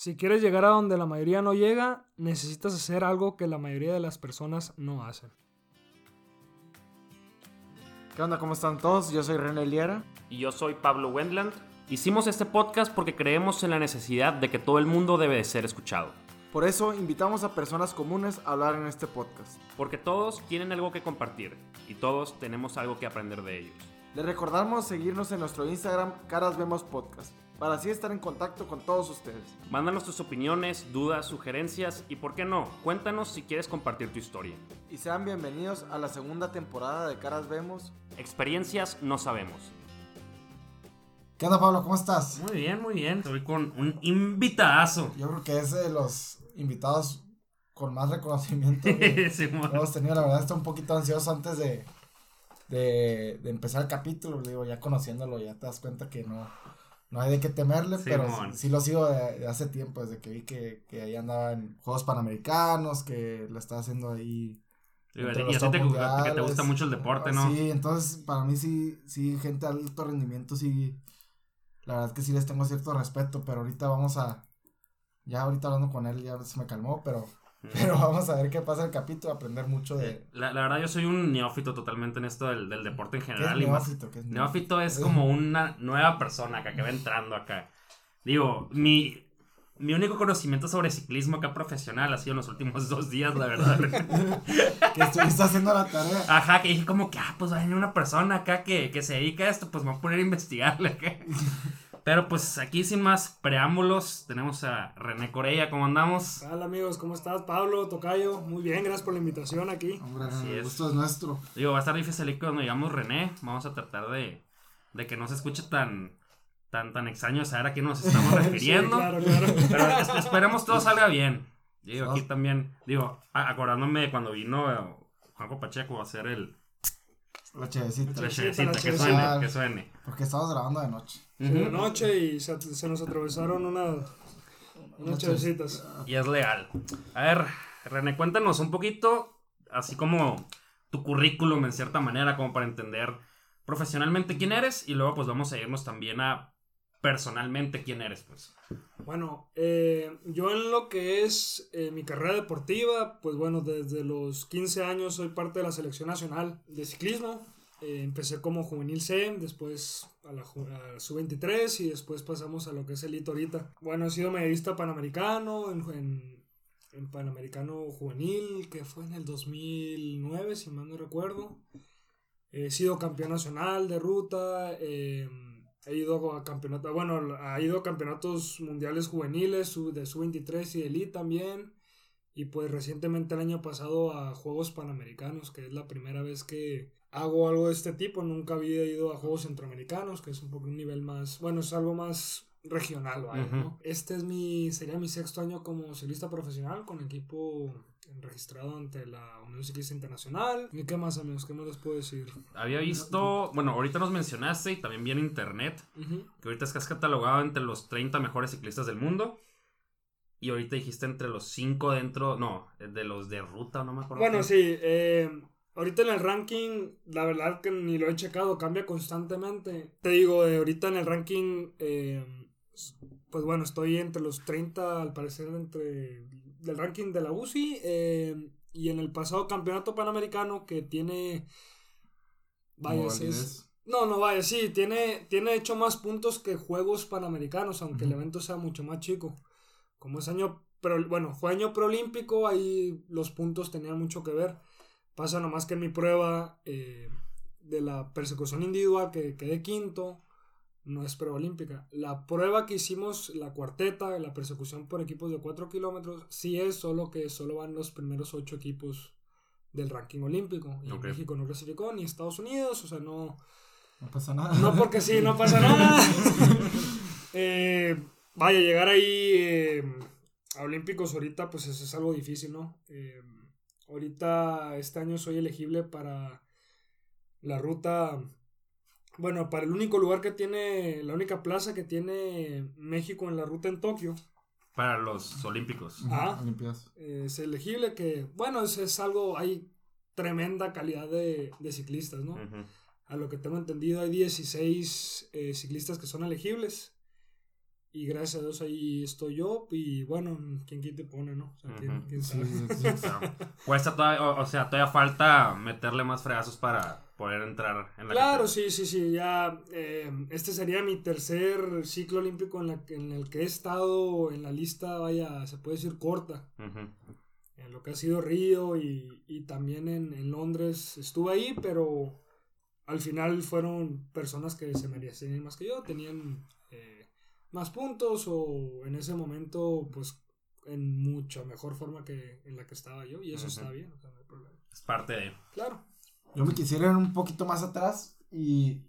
Si quieres llegar a donde la mayoría no llega, necesitas hacer algo que la mayoría de las personas no hacen. ¿Qué onda? ¿Cómo están todos? Yo soy René Liera. Y yo soy Pablo Wendland. Hicimos este podcast porque creemos en la necesidad de que todo el mundo debe de ser escuchado. Por eso invitamos a personas comunes a hablar en este podcast. Porque todos tienen algo que compartir y todos tenemos algo que aprender de ellos. Les recordamos seguirnos en nuestro Instagram Caras Vemos Podcast para así estar en contacto con todos ustedes. Mándanos tus opiniones, dudas, sugerencias y, ¿por qué no? Cuéntanos si quieres compartir tu historia. Y sean bienvenidos a la segunda temporada de Caras Vemos. Experiencias no sabemos. ¿Qué onda, Pablo? ¿Cómo estás? Muy bien, muy bien. Estoy con un invitadazo. Yo creo que es de los invitados con más reconocimiento que hemos tenido. La verdad, estoy un poquito ansioso antes de, de, de empezar el capítulo. Digo, ya conociéndolo, ya te das cuenta que no no hay de qué temerle, pero sí, lo sigo de, hace tiempo, desde que vi que, que ahí andaba en Juegos Panamericanos, que lo estaba haciendo ahí. y a ti te, que te gusta mucho el deporte, ¿no? Sí, entonces para mí sí, sí, gente de alto rendimiento, sí, la verdad que sí les tengo cierto respeto, pero ahorita vamos a, ya ahorita hablando con él ya se me calmó, pero pero vamos a ver qué pasa el capítulo, aprender mucho de... La, la, verdad yo soy un neófito totalmente en esto del, del deporte en general. ¿Qué es neófito? es neófito? es como una nueva persona acá que va entrando acá. Digo, mi, mi único conocimiento sobre ciclismo acá profesional ha sido en los últimos dos días, la verdad. que estuviste haciendo la tarea. Ajá, que dije como que, ah, pues va a venir una persona acá que, que se dedica a esto, pues me voy a poner a investigarle. Pero pues aquí sin más preámbulos, tenemos a René Corella, ¿cómo andamos? Hola amigos, ¿cómo estás? Pablo, Tocayo, muy bien, gracias por la invitación aquí. Hombre, el gusto es nuestro. Digo, va a estar difícil cuando digamos René, vamos a tratar de, de que no se escuche tan, tan, tan extraño saber a quién nos estamos refiriendo. sí, claro, claro. Pero esperemos todo salga bien. Digo, aquí también, digo, acordándome de cuando vino Juanjo Pacheco a hacer el... La chevecita. La chevecita, que suene, que suene. Porque estamos grabando de noche. De noche y se, nos atravesaron unas chevecitas. Y es legal. A ver, René, cuéntanos un poquito, así como tu currículum en cierta manera, como para entender profesionalmente quién eres y luego pues vamos a irnos también a personalmente quién eres, pues. Bueno, eh, yo en lo que es eh, mi carrera deportiva, pues bueno, desde los 15 años soy parte de la selección nacional de ciclismo. Eh, empecé como juvenil C, después a la, sub-23 y después pasamos a lo que es el ahorita. Bueno, he sido medallista panamericano en, en, panamericano juvenil, que fue en el 2009, si mal no recuerdo. He sido campeón nacional de ruta. Eh, He ido a campeonatos, bueno, ha ido campeonatos mundiales juveniles de sub-23 y elite también. Y pues recientemente el año pasado a Juegos Panamericanos, que es la primera vez que hago algo de este tipo. Nunca había ido a Juegos Centroamericanos, que es un poco un nivel más, bueno, es algo más regional, Este es mi, sería mi sexto año como ciclista profesional con equipo registrado ante la Unión Ciclista Internacional. ¿Y qué más, amigos? ¿Qué más les puedo decir? Había visto, bueno, ahorita nos mencionaste y también vi en internet que ahorita es que has catalogado entre los 30 mejores ciclistas del mundo. Y ahorita dijiste entre los 5 dentro, no, de los de ruta, no me acuerdo. Bueno, sí, eh, ahorita en el ranking, la verdad que ni lo he checado, cambia constantemente. Te digo, eh, ahorita en el ranking, eh, pues bueno, estoy entre los 30, al parecer, entre del ranking de la UCI. Eh, y en el pasado campeonato panamericano que tiene. Vaya, no, no, vaya, sí, tiene, tiene hecho más puntos que Juegos Panamericanos, aunque el evento sea mucho más chico. Como es año, pero bueno, fue año preolímpico, ahí los puntos tenían mucho que ver. Pasa nomás que en mi prueba eh, de la persecución individual que quedé quinto, no es prueba olímpica. La prueba que hicimos, la cuarteta, la persecución por equipos de 4 kilómetros, sí es solo que solo van los primeros 8 equipos del ranking olímpico. Y México no clasificó, ni Estados Unidos, o sea, no... No pasa nada. No porque sí, no pasa nada. eh, vaya, llegar ahí eh, a Olímpicos ahorita, pues eso es algo difícil, ¿no? Eh, ahorita, este año soy elegible para la ruta bueno, para el único lugar que tiene, la única plaza que tiene México en la ruta en Tokio. Para los Olímpicos. Ah, es elegible que, bueno, es, es, algo, hay tremenda calidad de, de ciclistas, ¿no? A lo que tengo entendido hay 16 eh, ciclistas que son elegibles. Y gracias a Dios ahí estoy yo y bueno, ¿quién quien te pone, no? O sea, ¿quién, sabe? Cuesta todavía, o, sea, todavía falta meterle más fregazos para poder entrar en la Claro, sí, sí, sí, ya eh, este sería mi tercer ciclo olímpico en, la, en el que he estado en la lista, vaya, se puede decir corta. En lo que ha sido Río y, y también en, en Londres estuve ahí, pero al final fueron personas que se merecían más que yo, tenían más puntos o en ese momento, pues en mucha mejor forma que en la que estaba yo y eso está bien, o sea, no hay problema. Es parte de... Claro. Yo me quisiera ir un poquito más atrás y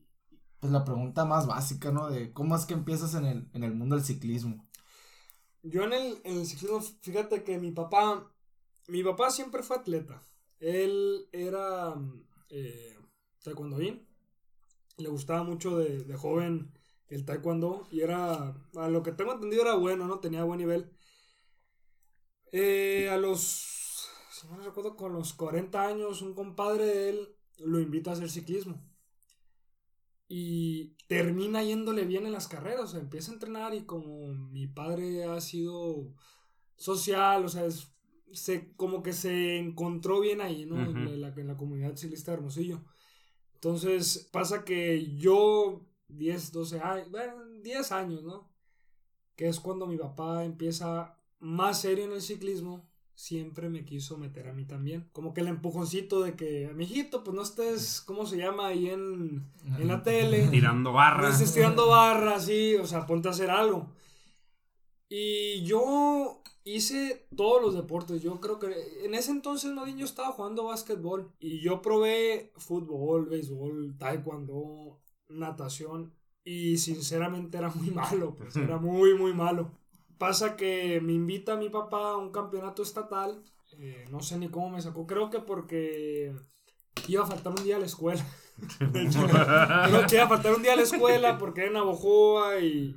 pues la pregunta más básica, ¿no? De cómo es que empiezas en el, en el mundo del ciclismo. Yo en el, en el ciclismo, fíjate que mi papá, mi papá siempre fue atleta. Él era eh, taekwondoín. Le gustaba mucho de, de joven el taekwondo y era, a lo que tengo entendido era bueno, ¿no? Tenía buen nivel. Eh, a los, si no recuerdo, con los 40 años, un compadre de él lo invita a hacer ciclismo. Y termina yéndole bien en las carreras, o sea, empieza a entrenar y como mi padre ha sido social, o sea, es, se, como que se encontró bien ahí, ¿no? en, la, en la comunidad ciclista de Hermosillo. Entonces pasa que yo 10, 12 años, bueno, 10 años, ¿no? Que es cuando mi papá empieza más serio en el ciclismo, siempre me quiso meter a mí también. Como que el empujoncito de que, mijito, pues no estés, ¿cómo se llama? Ahí en, en la tele. Tirando barras. No estés tirando barras, sí, o sea, ponte a hacer algo. Y yo hice todos los deportes. Yo creo que en ese entonces, no, yo estaba jugando básquetbol. Y yo probé fútbol, béisbol, taekwondo, natación y sinceramente era muy malo, pues era muy, muy malo. Pasa que me invita mi papá a un campeonato estatal, eh, no sé ni cómo me sacó, creo que porque iba a faltar un día a la escuela. creo que iba a faltar un día a la escuela porque era en Navojoa y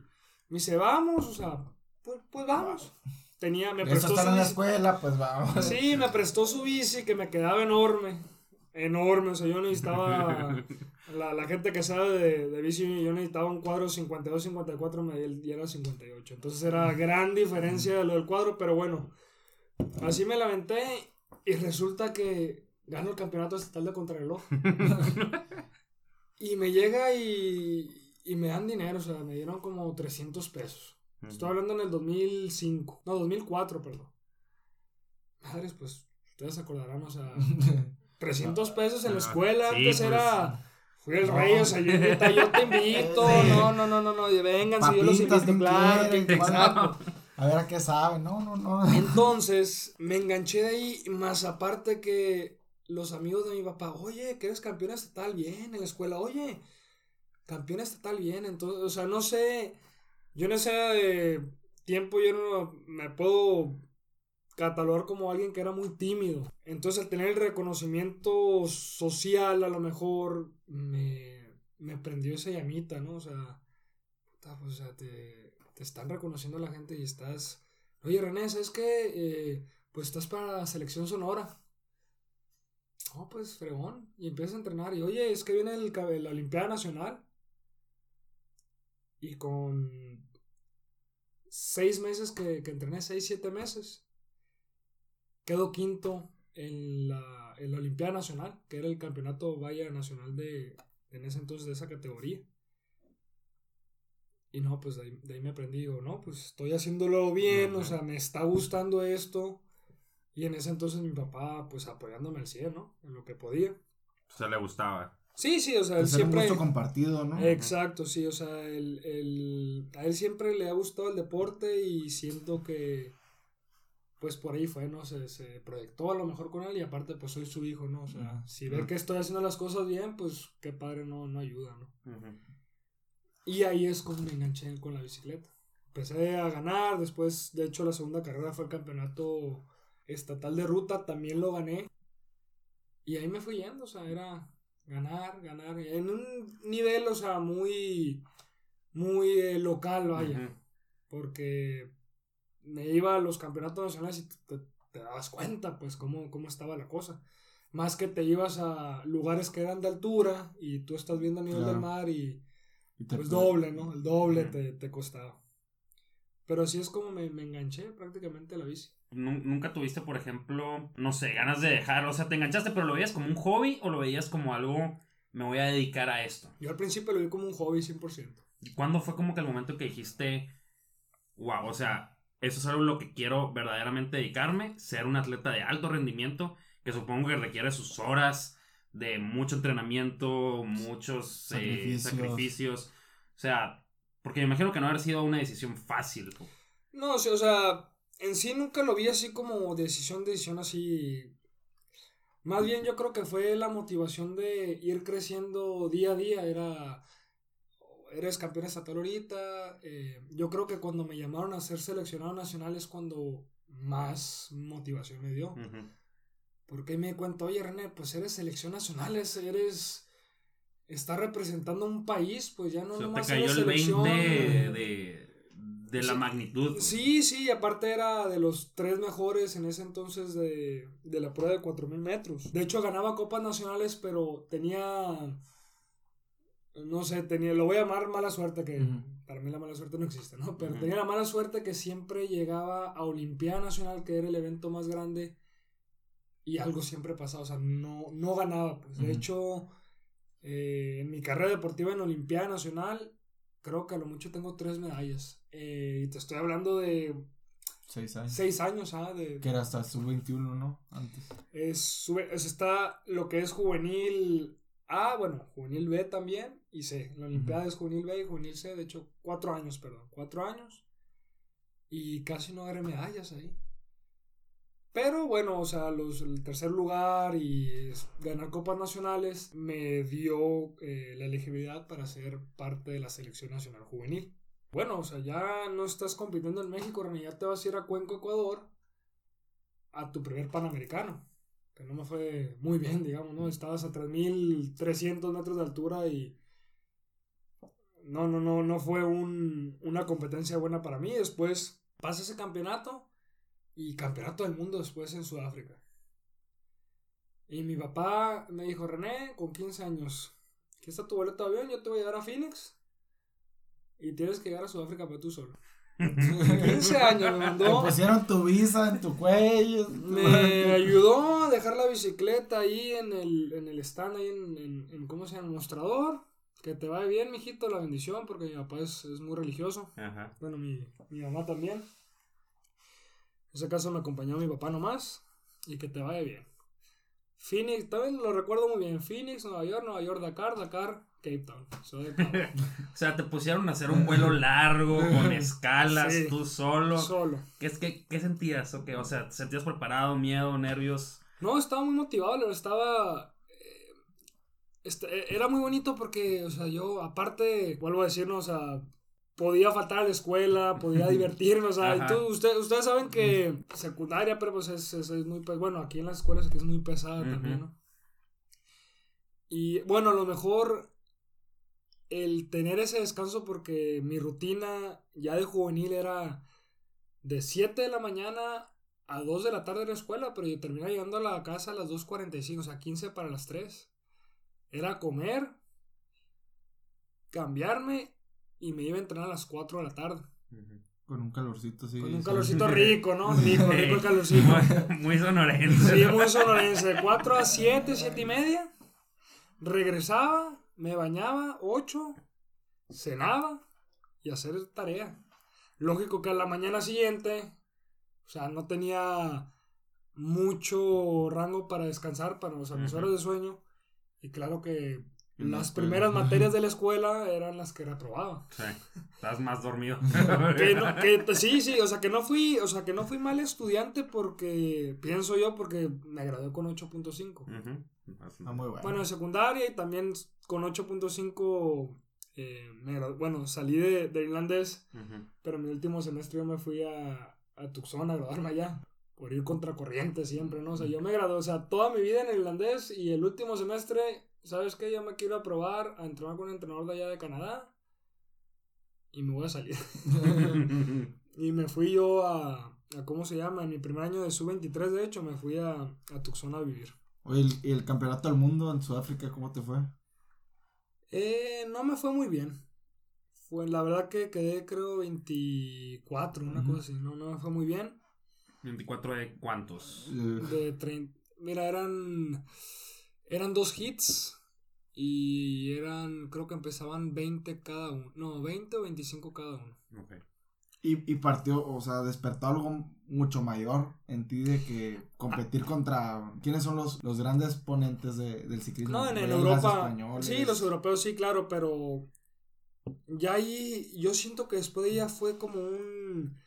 me dice, vamos, o sea, pues, pues vamos. Tenía, me prestó su en la escuela, pues vamos. Sí, me prestó su bici que me quedaba enorme, enorme, o sea, yo necesitaba la, la, gente que sabe de, de bici, yo necesitaba un cuadro 52-54 y era 58. Entonces era gran diferencia de lo del cuadro, pero bueno, así me lamenté y resulta que gano el campeonato estatal de contrarreloj. y me llega y, y me dan dinero, o sea, me dieron como 300 pesos. Estoy hablando en el 2005, no, 2004, perdón. Madres, pues, ustedes acordarán, o sea, 300 pesos en la escuela, antes pues, era Fui el rey, o sea, yo, yo te invito, no, no, no, no, no, vengan, si yo los invito, claro, exacto. A ver a qué saben, no, no, no. Entonces, me enganché de ahí, más aparte que los amigos de mi papá, oye, que eres campeón estatal, bien, en la escuela, oye, campeón estatal, bien, entonces, o sea, no sé, yo no sé de tiempo, yo no me puedo catalogar como alguien que era muy tímido. Entonces, al tener el reconocimiento social, a lo mejor me, me prendió esa llamita, ¿no? O sea, pues, te, están reconociendo la gente y estás. Oye, René, ¿sabes qué? Eh, pues estás para la selección sonora. No, pues fregón. Y empiezas a entrenar. Y oye, es que viene el, la Olimpiada Nacional. Y con seis meses que, que entrené, seis, siete meses Quedó quinto en la, en la Olimpiada Nacional, que era el campeonato vaya nacional de, en ese entonces de esa categoría. Y no, pues de ahí, me aprendí, digo, no, pues estoy haciéndolo bien, o sea, me está gustando esto. Y en ese entonces mi papá, pues apoyándome al 100, ¿no? En lo que podía. O sea, le gustaba. Sí, sí, o sea, él siempre... Un gusto compartido, ¿no? Exacto, sí, o sea, el, el, a él siempre le ha gustado el deporte y siento que pues por ahí fue, ¿no? Se, se proyectó a lo mejor con él y aparte pues soy su hijo, ¿no? O sea, si ve que estoy haciendo las cosas bien, pues qué padre no, no ayuda, ¿no? Y ahí es como me enganché con la bicicleta. Empecé a ganar, después, de hecho, la segunda carrera fue el campeonato estatal de ruta, también lo gané. Y ahí me fui yendo, o sea, era ganar, ganar, en un nivel, o sea, muy, muy eh, local, vaya. Porque me iba a los campeonatos nacionales y te, dabas cuenta, pues, cómo, cómo estaba la cosa. Más que te ibas a lugares que eran de altura y tú estás viendo a nivel del mar y, pues doble, ¿no? El doble te, te, costaba. Pero así es como me, me enganché prácticamente a la bici. ¿Nunca tuviste, por ejemplo, no sé, ganas de dejar? O sea, ¿te enganchaste pero lo veías como un hobby o lo veías como algo, me voy a dedicar a esto? Yo al principio lo vi como un hobby 100%. ¿Y cuándo fue como que el momento que dijiste, wow, o sea, eso es algo a lo que quiero verdaderamente dedicarme, ser un atleta de alto rendimiento, que supongo que requiere sus horas de mucho entrenamiento, muchos eh, sacrificios. O sea, porque me imagino que no haber sido una decisión fácil. No, o sea, en sí nunca lo vi así como decisión, decisión así. Más bien yo creo que fue la motivación de ir creciendo día a día. Era, eres campeón estatal ahorita. Eh, yo creo que cuando me llamaron a ser seleccionado nacional es cuando más motivación me dio. Porque me cuento, oye René, pues eres selección nacional, eres... Estás representando un país, pues ya no nomás te cayó el 20 de de la magnitud. Sí, sí, aparte era de los tres mejores en ese entonces de, la prueba de 4000 metros. De hecho, ganaba copas nacionales, pero tenía. No sé, tenía. Lo voy a llamar mala suerte, que para mí la mala suerte no existe, ¿no? Pero tenía la mala suerte que siempre llegaba a Olimpiada Nacional, que era el evento más grande, y algo siempre pasaba, o sea, no, no ganaba, pues. De hecho. Eh, en mi carrera deportiva en Olimpiada Nacional creo que a lo mucho tengo tres medallas. Eh, y te estoy hablando de... Seis años. Seis años, ¿ah? De, que era hasta sub-21, ¿no? Antes. Es, sube, está lo que es juvenil A, bueno, juvenil B también, y C. La Olimpiada es juvenil B y juvenil C, de hecho, cuatro años, perdón, cuatro años. Y casi no agarré medallas ahí. Pero bueno, o sea, los, el tercer lugar y ganar copas nacionales me dio eh, la elegibilidad para ser parte de la selección nacional juvenil. Bueno, o sea, ya no estás compitiendo en México, ni ya te vas a ir a Cuenco, Ecuador, a tu primer Panamericano. Que no me fue muy bien, digamos, ¿no? Estabas a 3.300 metros de altura y... No, no, no, no fue un, una competencia buena para mí. Después pasa ese campeonato y campeonato del mundo después en Sudáfrica. Y mi papá me dijo, René, con 15 años, aquí está tu boleto de avión, yo te voy a llevar a Phoenix y tienes que llegar a Sudáfrica para tú solo. 15 años me mandó. Te pusieron tu visa en tu cuello. Me ayudó a dejar la bicicleta ahí en el, en el stand, ahí en, en, ¿cómo se llama? El mostrador. Que te vaya bien, mijito, la bendición, porque mi papá es, es muy religioso. Bueno, mi, mi mamá también. En ese caso me acompañó mi papá nomás. Y que te vaya bien. Phoenix, también lo recuerdo muy bien. Phoenix, Nueva York, Nueva York, Dakar, Dakar, Cape Town. o sea, te pusieron a hacer un vuelo largo, con escalas, tú solo. Solo. ¿Qué, qué, qué sentías? ¿O, qué? o sea, ¿te sentías preparado, miedo, nervios? No, estaba muy motivado, estaba... Este, era muy bonito porque, o sea, yo aparte, vuelvo a decirnos, o sea, podía faltar a la escuela, podía divertirme, o sea, ustedes saben que secundaria, pero pues es, es, muy, bueno, aquí en las escuelas que es muy pesada también, ¿no? Y bueno, a lo mejor el tener ese descanso porque mi rutina ya de juvenil era de 7 de la mañana a 2 de la tarde en la escuela, pero yo terminaba llegando a la casa a las 2.45, o sea, 15 para las 3. Era comer, cambiarme y me iba a entrenar a las 4 de la tarde. Con un calorcito, sí. Con un calorcito rico, ¿no? Rico, rico el calorcito. Muy, sonorense. Sí, muy sonorense. De 4 a 7, 7 y media. Regresaba, me bañaba, 8, cenaba y hacer tarea. Lógico que a la mañana siguiente, o sea, no tenía mucho rango para descansar, para los sea, horas de sueño. Y claro que las primeras materias de la escuela eran las que reprobaba. Sí, estás más dormido. que sí, sí, o sea que no fui, o sea que no fui mal estudiante porque, pienso yo, porque me gradué con 8.5. Ah, muy bueno. Bueno, en secundaria y también con 8.5, eh, bueno, salí de, de irlandés, pero en mi último semestre yo me fui a, a Tucson a graduarme allá. Por ir contracorriente siempre, ¿no? O sea, yo me gradué, o sea, toda mi vida en irlandés y el último semestre ¿sabes qué? Yo me quiero probar a entrenar con un entrenador de allá de Canadá y me voy a salir. y me fui yo a, a, ¿cómo se llama? En mi primer año de sub-23, de hecho, me fui a, a Tucson a vivir. Oye, ¿y el campeonato del mundo en Sudáfrica cómo te fue? Eh, no me fue muy bien. Pues la verdad que quedé creo 24, una cosa así, no, no fue muy bien. ¿24 de cuántos? De 30, mira, eran, eran dos hits y eran, creo que empezaban 20 cada uno, no, 20 o 25 cada uno. Okay. Y, y, partió, o sea, despertó algo mucho mayor en ti de que competir contra. ¿Quiénes son los, los grandes ponentes de, del ciclismo? No, en, Europa. Sí, los europeos sí, claro, pero. Ya ahí. Yo siento que después de ella fue como un.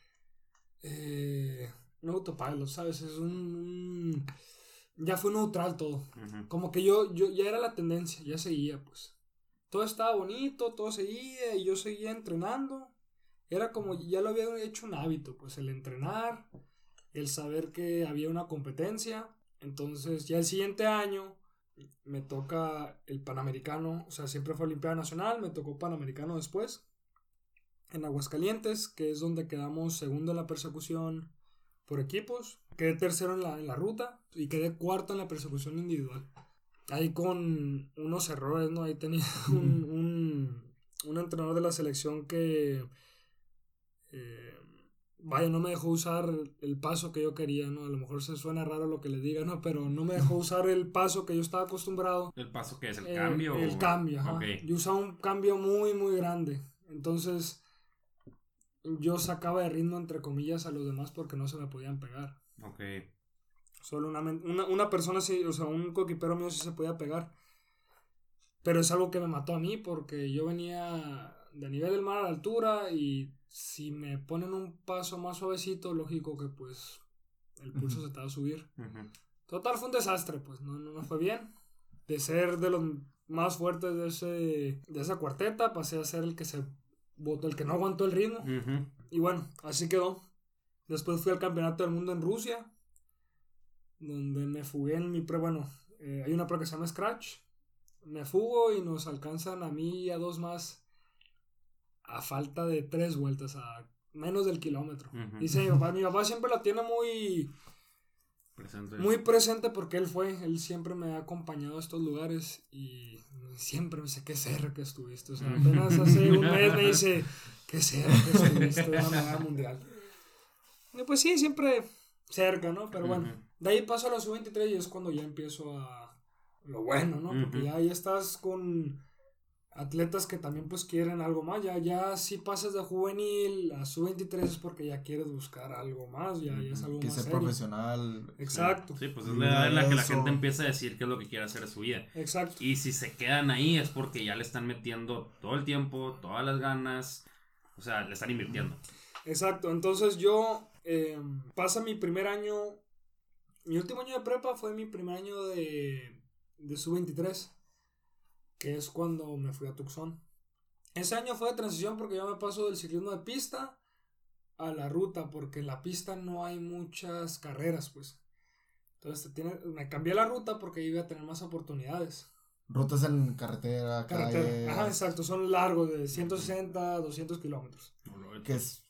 Eh, un autopilot, ¿sabes? Es un. ya fue neutral todo. Como que yo, yo. Ya era la tendencia, ya seguía, pues. Todo estaba bonito, todo seguía y yo seguía entrenando era como, ya lo había hecho un hábito, pues el entrenar, el saber que había una competencia. Entonces, ya el siguiente año me toca el Panamericano, o sea, siempre fue Olimpiada Nacional, me tocó Panamericano después, en Aguascalientes, que es donde quedamos segundo en la persecución por equipos, quedé tercero en la, en la ruta y quedé cuarto en la persecución individual. Ahí con unos errores, ¿no? Ahí tenía un, un, un entrenador de la selección que eh, vaya, no me dejó usar el paso que yo quería, ¿no? A lo mejor se suena raro lo que le diga, ¿no? Pero no me dejó usar el paso que yo estaba acostumbrado. ¿El paso que es? ¿El cambio? El cambio, ajá. Yo usaba un cambio muy, muy grande. Entonces, yo sacaba de ritmo, entre comillas, a los demás porque no se me podían pegar. Ok. Solo una, una, una persona sí, o sea, un coquipero mío sí se podía pegar. Pero es algo que me mató a mí porque yo venía de nivel del mar a la altura y si me ponen un paso más suavecito, lógico que pues el pulso se te va a subir. Total fue un desastre, pues no, no, fue bien. De ser de los más fuertes de, ese, de esa cuarteta, pasé a ser el que se el que no aguantó el ritmo. Y bueno, así quedó. Después fui al campeonato del mundo en Rusia, donde me fugué en mi prueba. Bueno, eh, hay una prueba que se llama Scratch. Me fugo y nos alcanzan a mí y a dos más a falta de tres vueltas, a menos del kilómetro. Dice mi papá, mi papá siempre la tiene muy presente. muy presente porque él fue, él siempre me ha acompañado a estos lugares y siempre me dice, qué cerca que estuviste. O sea, apenas hace un mes me dice, qué cerca estuviste de una medalla mundial. Y pues sí, siempre cerca, ¿no? Pero bueno, de ahí paso a la sub-23 y es cuando ya empiezo a lo bueno, ¿no? Porque ya ahí estás con atletas que también pues quieren algo más. Ya, ya si pasas de juvenil a su 23 es porque ya quieres buscar algo más, ya, ya es algo que más ser profesional. Exacto. Sí, pues es la edad en la que la gente empieza a decir qué es lo que quiere hacer en su vida. Exacto. Y si se quedan ahí es porque ya le están metiendo todo el tiempo, todas las ganas, o sea, le están invirtiendo. Exacto, entonces yo em, pasa mi primer año, mi último año de prepa fue mi primer año de, de sub-23 que es cuando me fui a Tucson. Ese año fue de transición porque yo me paso del ciclismo de pista a la ruta, porque en la pista no hay muchas carreras, pues. Entonces tiene, me cambié la ruta porque iba a tener más oportunidades. Rutas en carretera, carretera. Ajá, exacto, son largos, de 160, 200 kilómetros. Que es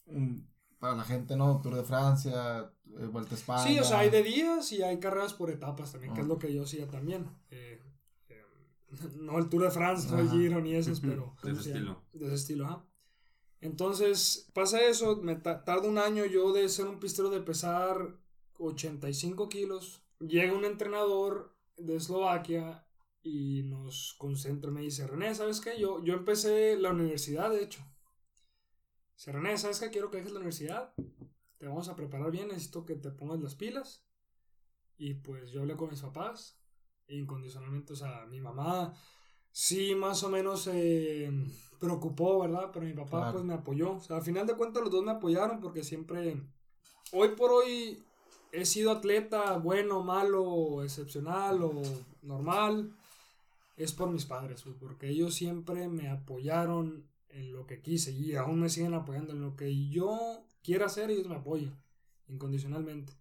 para la gente, ¿no? Tour de Francia, eh, Vuelta a España. Sí, o sea, hay de días y hay carreras por etapas también, que es lo que yo hacía también. Eh, no el Tour de France, no el Giro ni esos, pero... de ese estilo. De ese estilo, Entonces, pasa eso, me tarda un año yo de ser un pistero de pesar 85 kilos. Llega un entrenador de Eslovaquia y nos concentra, me dice, René, ¿sabes qué? Yo, yo empecé la universidad, de hecho. Dice, René, ¿sabes qué? Quiero que dejes la universidad. Te vamos a preparar bien, necesito que te pongas las pilas. Y pues yo hablé con mis papás incondicionalmente. O sea, mi mamá sí más o menos se preocupó, ¿verdad? Pero mi papá pues me apoyó. O sea, al final de cuentas los dos me apoyaron porque siempre, hoy por hoy he sido atleta, bueno, malo, excepcional o normal. Es por mis padres, porque ellos siempre me apoyaron en lo que quise y aún me siguen apoyando en lo que yo quiera hacer, ellos me apoyan incondicionalmente.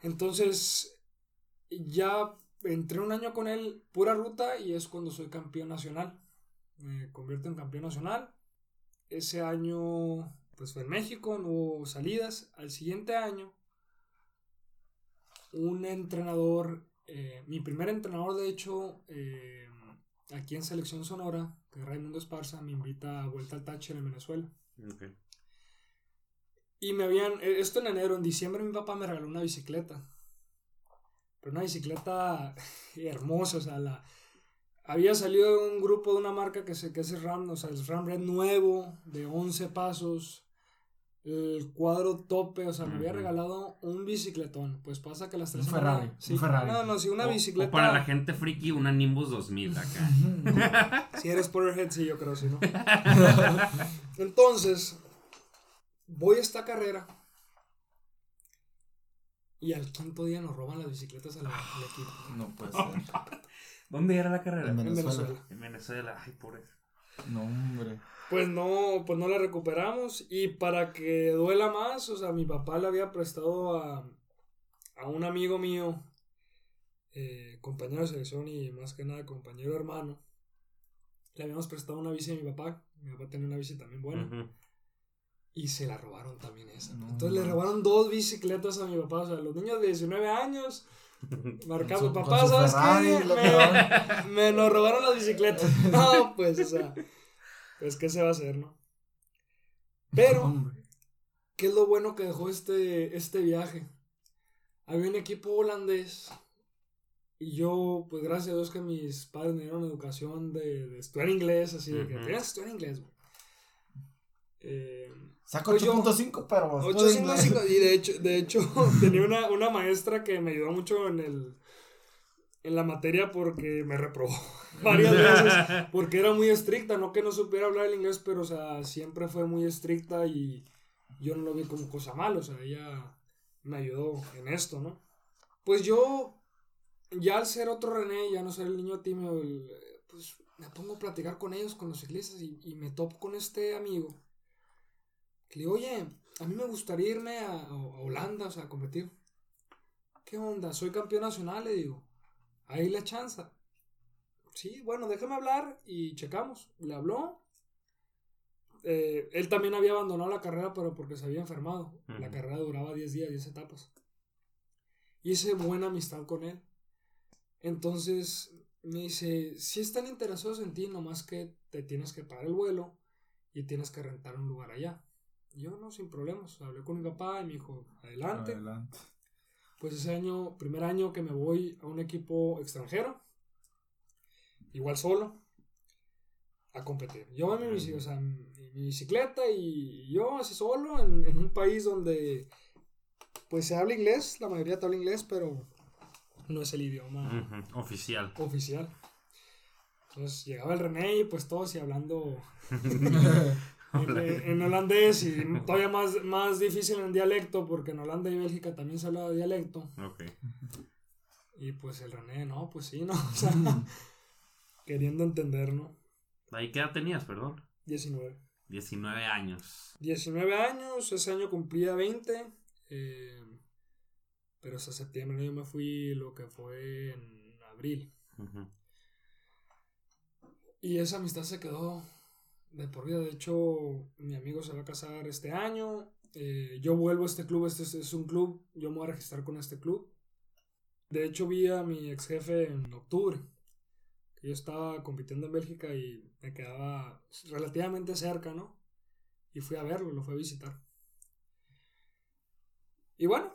Entonces, ya entré un año con él pura ruta y es cuando soy campeón nacional. Me convierto en campeón nacional. Ese año pues fue en México, no hubo salidas. Al siguiente año, un entrenador, eh, mi primer entrenador de hecho, eh, aquí en Selección Sonora, que Raimundo Esparza me invita a Vuelta al Táchira en Venezuela. Y me habían, e, esto en enero, en diciembre mi papá me regaló una bicicleta. Pero una bicicleta hermosa, o sea, la, había salido un grupo de una marca que, se, que es RAM, o sea, el RAM Red nuevo, de 11 pasos, el cuadro tope, o sea, me había regalado un bicicletón. Pues pasa que las tres. Un Ferrari. Sí, un Ferrari. No, no, sí, una bicicleta. O para la gente friki, una Nimbus 2000 acá. si eres Potterhead, sí, yo creo, sí, ¿no? Entonces, voy a esta carrera. Y al quinto día nos roban las bicicletas al, equipo. No puede ser. ¿Dónde era la carrera? En Venezuela. En Venezuela, ay, por eso. No, hombre. Pues no, pues no la recuperamos. Y para que duela más, o sea, mi papá le había prestado a, a un amigo mío, eh, compañero de selección y más que nada compañero hermano. Le habíamos prestado una bici a mi papá. Mi papá tenía una bici también buena. Y se la robaron también esa. Entonces le robaron dos bicicletas a mi papá. O sea, los niños de 19 años. Marcando, papá, ¿sabes qué? Me, me nos robaron las bicicletas. No, pues, o sea. Pues, ¿qué se va a hacer, no? Pero, ¿qué es lo bueno que dejó este, este viaje? Había un equipo holandés y yo, pues gracias a Dios que mis padres me dieron educación de, estudiar inglés, así, de que tienes que estudiar inglés, güey. Eh, Saco 8.5, pues pero... 8.5, y de hecho, de hecho tenía una, una maestra que me ayudó mucho en el en la materia porque me reprobó varias veces, porque era muy estricta, no que no supiera hablar el inglés, pero o sea, siempre fue muy estricta y yo no lo vi como cosa mala, o sea, ella me ayudó en esto, ¿no? Pues yo, ya al ser otro René, ya no ser el niño tímido, pues me pongo a platicar con ellos, con los ciclistas, y, me topo con este amigo. Que le digo, oye, a mí me gustaría irme a, a Holanda, o sea, a competir. ¿Qué onda? Soy campeón nacional, le digo ahí la chanza. Sí, bueno, déjame hablar y checamos. Le habló. Eh, él también había abandonado la carrera, pero porque se había enfermado. La carrera duraba 10 días, 10 etapas. Hice buena amistad con él. Entonces me dice, si están interesados en ti, nomás que te tienes que pagar el vuelo y tienes que rentar un lugar allá. Yo no, sin problemas. Hablé con mi papá y me dijo, adelante. Adelante pues ese año, primer año que me voy a un equipo extranjero, igual solo, a competir. Yo a mi, bicicleta y yo así solo en, un país donde pues se habla inglés, la mayoría te habla inglés, pero no es el idioma oficial. Oficial. Entonces llegaba el René y pues todos y hablando en, holandés y todavía más, más difícil en dialecto, porque en Holanda y Bélgica también se habla de dialecto. Y pues el René, no, pues sí, ¿no? O sea, queriendo entender, ¿no? ¿Ahí qué edad tenías, perdón? 19. 19 años. 19 años, ese año cumplía 20. Eh, pero hasta septiembre yo me fui lo que fue en abril. Y esa amistad se quedó de por vida. De hecho, mi amigo se va a casar este año. Eh, yo vuelvo a este club, este es, un club, yo me voy a registrar con este club. De hecho, vi a mi ex jefe en octubre. yo estaba compitiendo en Bélgica y me quedaba relativamente cerca, ¿no? Y fui a verlo, lo fui a visitar. Y bueno,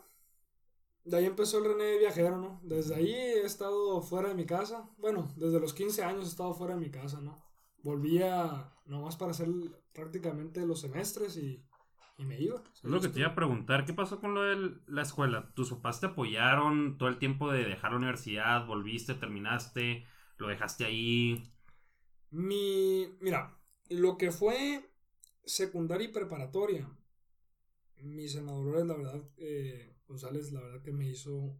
de ahí empezó el René viajero, ¿no? Desde ahí he estado fuera de mi casa. Bueno, desde los 15 años he estado fuera de mi casa, ¿no? Volvía nomás para hacer prácticamente los semestres y, me iba. Es lo que te iba a preguntar, ¿qué pasó con lo de la escuela? ¿Tus papás te apoyaron todo el tiempo de dejar la universidad? ¿Volviste, terminaste? ¿Lo dejaste ahí? Mi, mira, lo que fue secundaria y preparatoria, mis senadores, la verdad, eh, González, la verdad que me hizo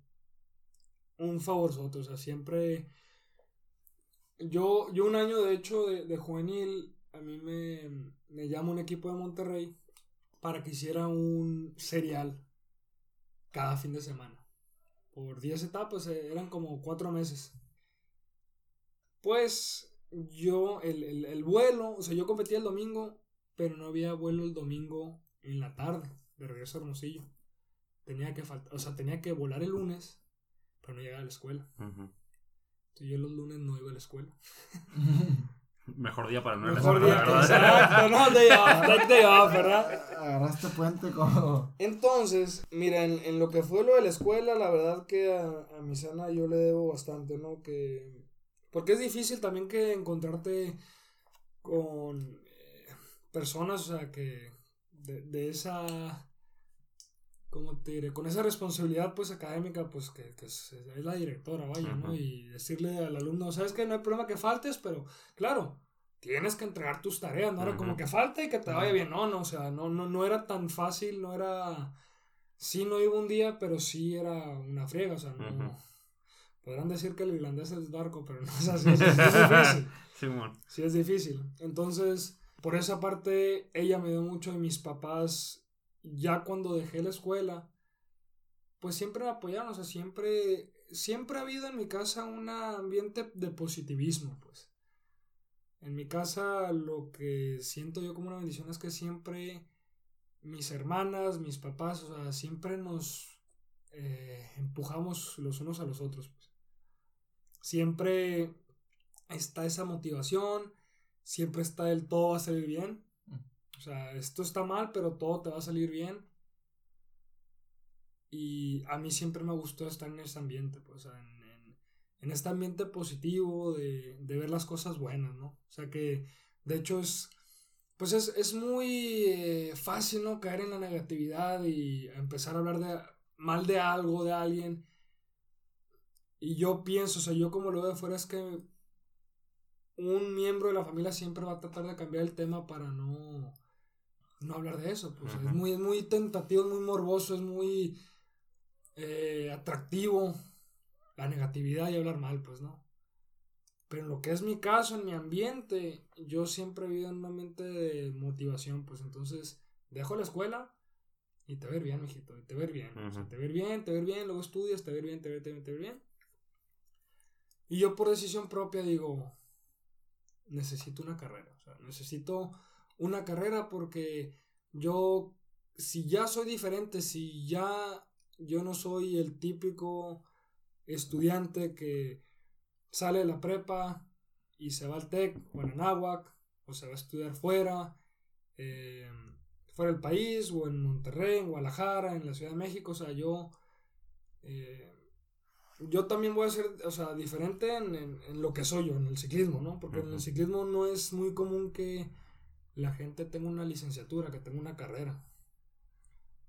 un favorzote, o sea, siempre yo, yo un año, de hecho, de, juvenil, a mí me, me llama un equipo de Monterrey para que hiciera un serial cada fin de semana. Por 10 etapas, eh, eran como 4 meses. Pues yo, el, el, vuelo, o sea, yo competía el domingo, pero no había vuelo el domingo en la tarde, de regreso a Hermosillo. Tenía que faltar, o sea, tenía que volar el lunes, pero no llegar a la escuela. Yo los lunes no iba a la escuela. Mejor día para no ir a la escuela. Exacto, no, day off, day off, ¿verdad? Agarraste puente como... Entonces, mira, en, lo que fue lo de la escuela, la verdad que a, a mi sana yo le debo bastante, ¿no? Que... Porque es difícil también que encontrarte con eh, personas, o sea, que de, de esa como te diré, con esa responsabilidad pues académica, pues que, es, la directora, vaya, ¿no? Y decirle al alumno, sabes que no hay problema que faltes, pero claro, tienes que entregar tus tareas, no era como que falte y que te vaya bien, no, no, o sea, no, no, no era tan fácil, no era, sí no iba un día, pero sí era una friega, o sea, no, podrán decir que el irlandés es barco, pero no es así, es, difícil. sí, sí, es difícil, entonces, por esa parte, ella me dio mucho y mis papás ya cuando dejé la escuela, pues siempre me apoyaron, o sea, siempre, siempre ha habido en mi casa un ambiente de positivismo, pues. En mi casa lo que siento yo como una bendición es que siempre mis hermanas, mis papás, o sea, siempre nos eh, empujamos los unos a los otros. Pues. Siempre está esa motivación, siempre está el todo va a salir bien. O sea, esto está mal, pero todo te va a salir bien. Y a mí siempre me gustó estar en ese ambiente, pues, en, en, este ambiente positivo de, de, ver las cosas buenas, ¿no? O sea que, de hecho, es, pues es, es muy eh, fácil, ¿no? Caer en la negatividad y empezar a hablar de, mal de algo, de alguien. Y yo pienso, o sea, yo como lo veo de fuera es que un miembro de la familia siempre va a tratar de cambiar el tema para no no hablar de eso. Pues es muy, muy tentativo, es muy morboso, es muy eh, atractivo la negatividad y hablar mal, pues no. Pero en lo que es mi caso, en mi ambiente, yo siempre he vivido en un ambiente de motivación, pues entonces dejo la escuela y te ver bien, mijito, te ver bien. te ver bien, te ver bien, luego estudias, te ver bien, te ver, te ver, te ver bien. Y yo por decisión propia digo, necesito una carrera, o sea, necesito una carrera porque yo, si ya soy diferente, si ya yo no soy el típico estudiante que sale de la prepa y se va al TEC o en Anáhuac o se va a estudiar fuera, eh, fuera del país o en Monterrey, en Guadalajara, en la Ciudad de México, o sea, yo... Eh, yo también voy a ser, o sea, diferente en, en, lo que soy yo, en el ciclismo, ¿no? Porque en el ciclismo no es muy común que la gente tenga una licenciatura, que tenga una carrera.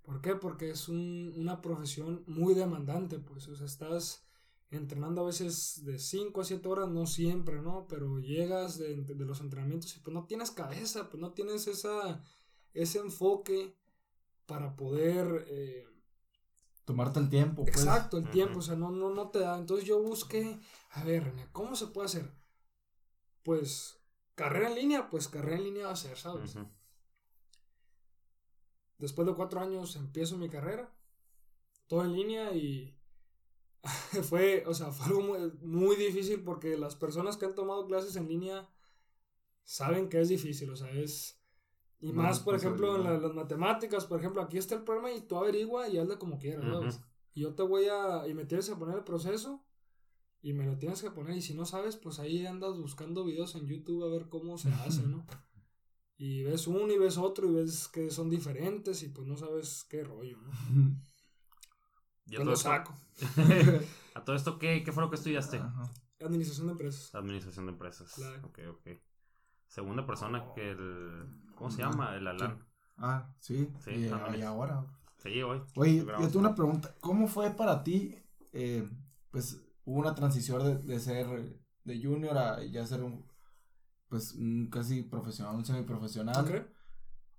¿Por qué? Porque es una profesión muy demandante, pues, o sea, estás entrenando a veces de 5 a 7 horas, no siempre, ¿no? Pero llegas de, los entrenamientos y pues no tienes cabeza, pues no tienes esa, ese enfoque para poder... Eh, Tomarte el tiempo. Pues. Exacto, el tiempo, o sea, no, no, no te da. Entonces yo busqué, a ver, ¿cómo se puede hacer? Pues carrera en línea, pues carrera en línea va a ser, ¿sabes? Después de cuatro años empiezo mi carrera, todo en línea y fue, o sea, fue algo muy, difícil porque las personas que han tomado clases en línea saben que es difícil, o sea, es... Y más, por ejemplo, en las matemáticas, por ejemplo, aquí está el problema y tú averigua y hazle como quieras, ¿sabes? Y yo te voy a... y me tienes que poner el proceso y me lo tienes que poner. Y si no sabes, pues ahí andas buscando videos en YouTube a ver cómo se hace, ¿no? Y ves uno y ves otro y ves que son diferentes y pues no sabes qué rollo, ¿no? Yo lo saco. ¿A todo esto qué, qué fue lo que estudiaste? Administración de empresas. Administración de empresas. Claro. Ok, ok. Segunda persona que el... ¿Cómo se llama? El Alan. Ah, sí. Sí, y, y ahora. Sí, hoy. Oye, yo tengo una pregunta. ¿Cómo fue para ti, eh, pues, hubo una transición de, de ser de junior a ya ser un, pues, un casi profesional, un semiprofesional.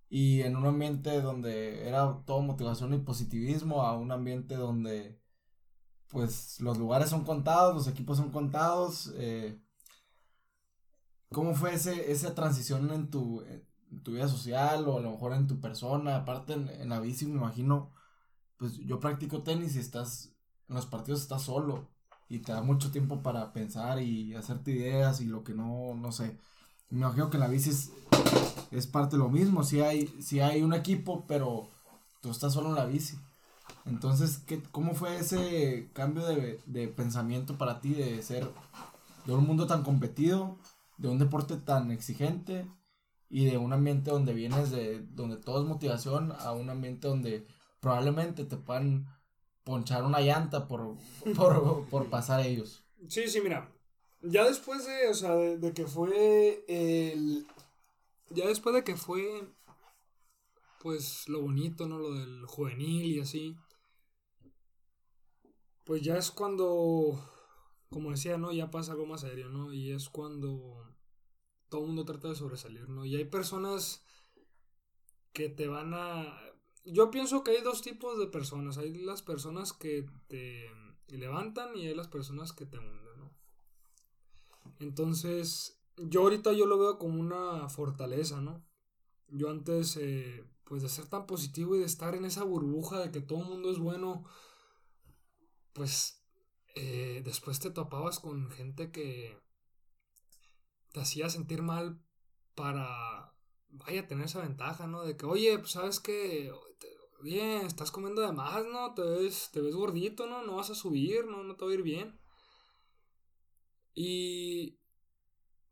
Y en un ambiente donde era todo motivación y positivismo, a un ambiente donde, pues, los lugares son contados, los equipos son contados. Eh, ¿Cómo fue ese, esa transición en tu, en tu vida social o a lo mejor en tu persona? Aparte, en, en la bici, me imagino, pues, yo practico tenis y estás, en los partidos estás solo y te da mucho tiempo para pensar y hacerte ideas y lo que no, no sé. Me imagino que la bici es, parte de lo mismo, si hay, si hay un equipo, pero tú estás solo en la bici. Entonces, ¿qué, ¿cómo fue ese cambio de, de pensamiento para ti de ser de un mundo tan competido, de un deporte tan exigente y de un ambiente donde vienes de, donde todo es motivación, a un ambiente donde probablemente te puedan ponchar una llanta por, por, por pasar ellos. Sí, sí, mira, ya después de, o sea, de, que fue el... Ya después de que fue, pues, lo bonito, ¿no? Lo del juvenil y así. Pues ya es cuando, como decía, ¿no? Ya pasa algo más serio, ¿no? Y es cuando todo el mundo trata de sobresalir, ¿no? Y hay personas que te van a... Yo pienso que hay dos tipos de personas. Hay las personas que te levantan y hay las personas que te hunden, ¿no? Entonces, yo ahorita yo lo veo como una fortaleza, ¿no? Yo antes, eh, pues de ser tan positivo y de estar en esa burbuja de que todo el mundo es bueno, pues eh, después te topabas con gente que te hacía sentir mal para, vaya, tener esa ventaja, ¿no? De que, oye, pues sabes que, bien, estás comiendo de más, ¿no? Te ves, te ves gordito, ¿no? No vas a subir, ¿no? No te va a ir bien. Y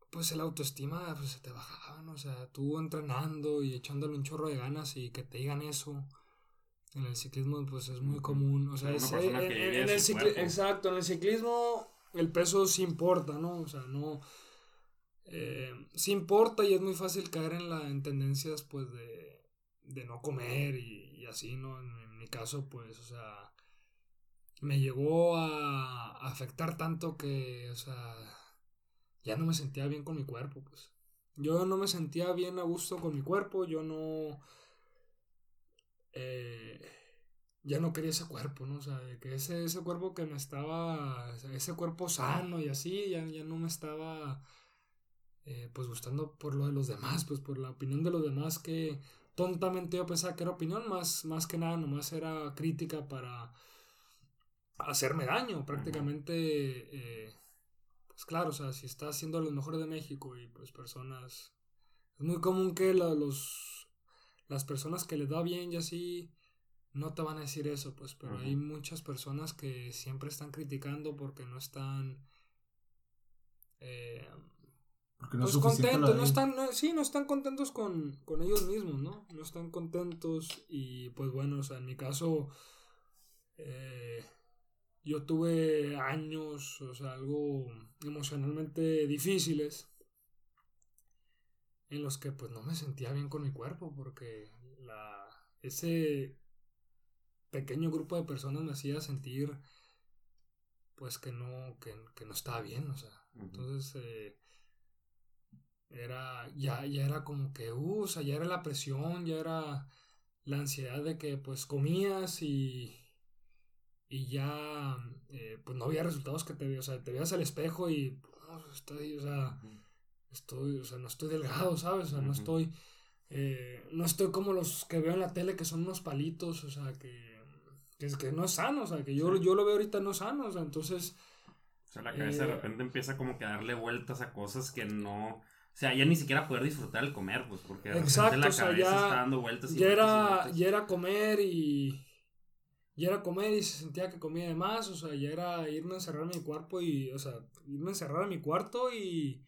pues el autoestima pues, se te bajaba, ¿no? O sea, tú entrenando y echándole un chorro de ganas y que te digan eso. En el ciclismo, pues es muy común. O sea, en, el exacto, en el ciclismo el peso sí importa, ¿no? O sea, no eh, sí importa y es muy fácil caer en, la, en tendencias pues de, de no comer y, así, ¿no? En, mi caso pues, o sea, me llegó a, afectar tanto que, o sea, ya no me sentía bien con mi cuerpo, pues. Yo no me sentía bien a gusto con mi cuerpo, yo no... Eh, ya no quería ese cuerpo, ¿no? O sea, que ese, ese cuerpo que me estaba, ese cuerpo sano y así, ya, ya no me estaba eh, pues gustando por lo de los demás, pues por la opinión de los demás que tontamente yo pensaba que era opinión, más, más que nada nomás era crítica para hacerme daño, prácticamente, eh, pues claro, o sea, si estás siendo los mejores de México y pues personas, es muy común que los, las personas que les da bien y así, no te van a decir eso, pues, pero hay muchas personas que siempre están criticando porque no están... Eh, no pues contentos, no están, sí, no están contentos con, ellos mismos, ¿no? No están contentos y pues bueno, o sea, en mi caso, eh, yo tuve años, o sea, algo emocionalmente difíciles en los que pues no me sentía bien con mi cuerpo porque la, ese pequeño grupo de personas me hacía sentir pues que no, que, no estaba bien, o sea, entonces... Eh, era, ya, ya era como que, uh, o sea, ya era la presión, ya era la ansiedad de que pues comías y, y ya, eh, pues no había resultados que te veías, o sea, te veías al espejo y, estoy, o sea, estoy, o sea, no estoy delgado, ¿sabes? O sea, no estoy, eh, no estoy como los que veo en la tele que son unos palitos, o sea, que, que, es, que no es sano, o sea, que yo, yo lo veo ahorita no sano, o sea, entonces... O sea, la cabeza de eh, repente empieza como que a darle vueltas a cosas que no o sea, ya ni siquiera poder disfrutar el comer, pues, porque Exacto, la cabeza está dando vueltas y ya era, ya era comer y. Ya era comer y se sentía que comía de más, o sea, ya era irme a encerrar en mi cuerpo y, o sea, irme a encerrar en mi cuarto y,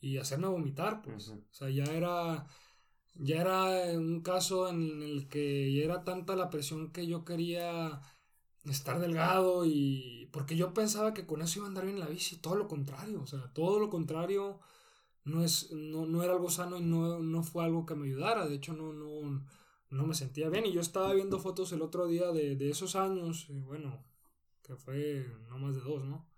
y hacerme vomitar, pues. O sea, ya era, ya era un caso en el que ya era tanta la presión que yo quería estar delgado y, porque yo pensaba que con eso iba a andar bien la bici, todo lo contrario, o sea, todo lo contrario no, es, no, no era algo sano y no, no, fue algo que me ayudara. De hecho, no, no, no me sentía bien. Y yo estaba viendo fotos el otro día de, de esos años, y bueno, que fue no más de dos, ¿no?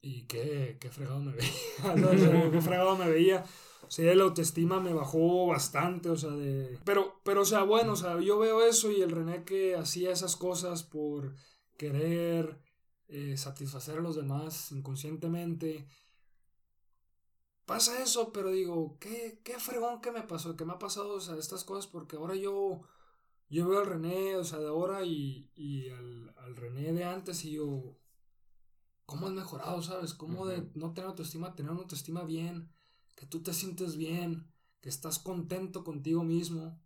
Y qué, qué fregado me veía. qué fregado me veía. O sea, la autoestima me bajó bastante, o sea, de... Pero, pero, o sea, bueno, o sea, yo veo eso y el René que hacía esas cosas por querer eh, satisfacer a los demás inconscientemente pasa eso, pero digo, qué, qué fregón que me pasó, que me ha pasado, o sea, estas cosas, porque ahora yo, yo veo al René, o sea, de ahora y, y al, al René de antes y yo, ¿cómo has mejorado, sabes? ¿Cómo de no tener autoestima, tener una autoestima bien, que tú te sientes bien, que estás contento contigo mismo,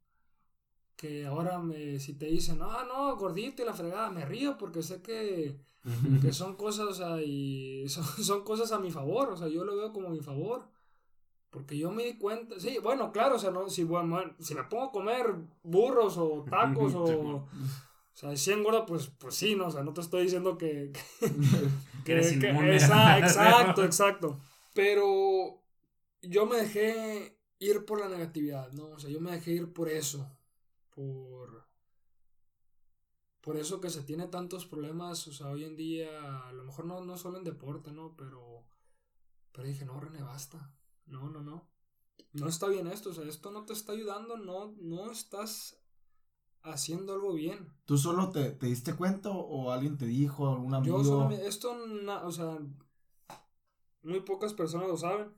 que ahora me, si te dicen, ah, no, gordito y la fregada, me río porque sé que, que son cosas, o sea, y son, son, cosas a mi favor, o sea, yo lo veo como a mi favor. Porque yo me di cuenta, sí, bueno, claro, o sea, no, si, bueno, si me pongo a comer burros o tacos o, o sea, si engorda, pues, pues sí, no, o sea, no te estoy diciendo que, que, que, exacto, exacto. Pero yo me dejé ir por la negatividad, ¿no? O sea, yo me dejé ir por eso por, por eso que se tiene tantos problemas, o sea, hoy en día, a lo mejor no, no solo en deporte, ¿no? Pero, pero dije, no, René, basta. No, no, no. No está bien esto, o sea, esto no te está ayudando, no, no estás haciendo algo bien. ¿Tú solo te, te diste cuenta o alguien te dijo, algún amigo? Yo solo, esto, o sea, muy pocas personas lo saben.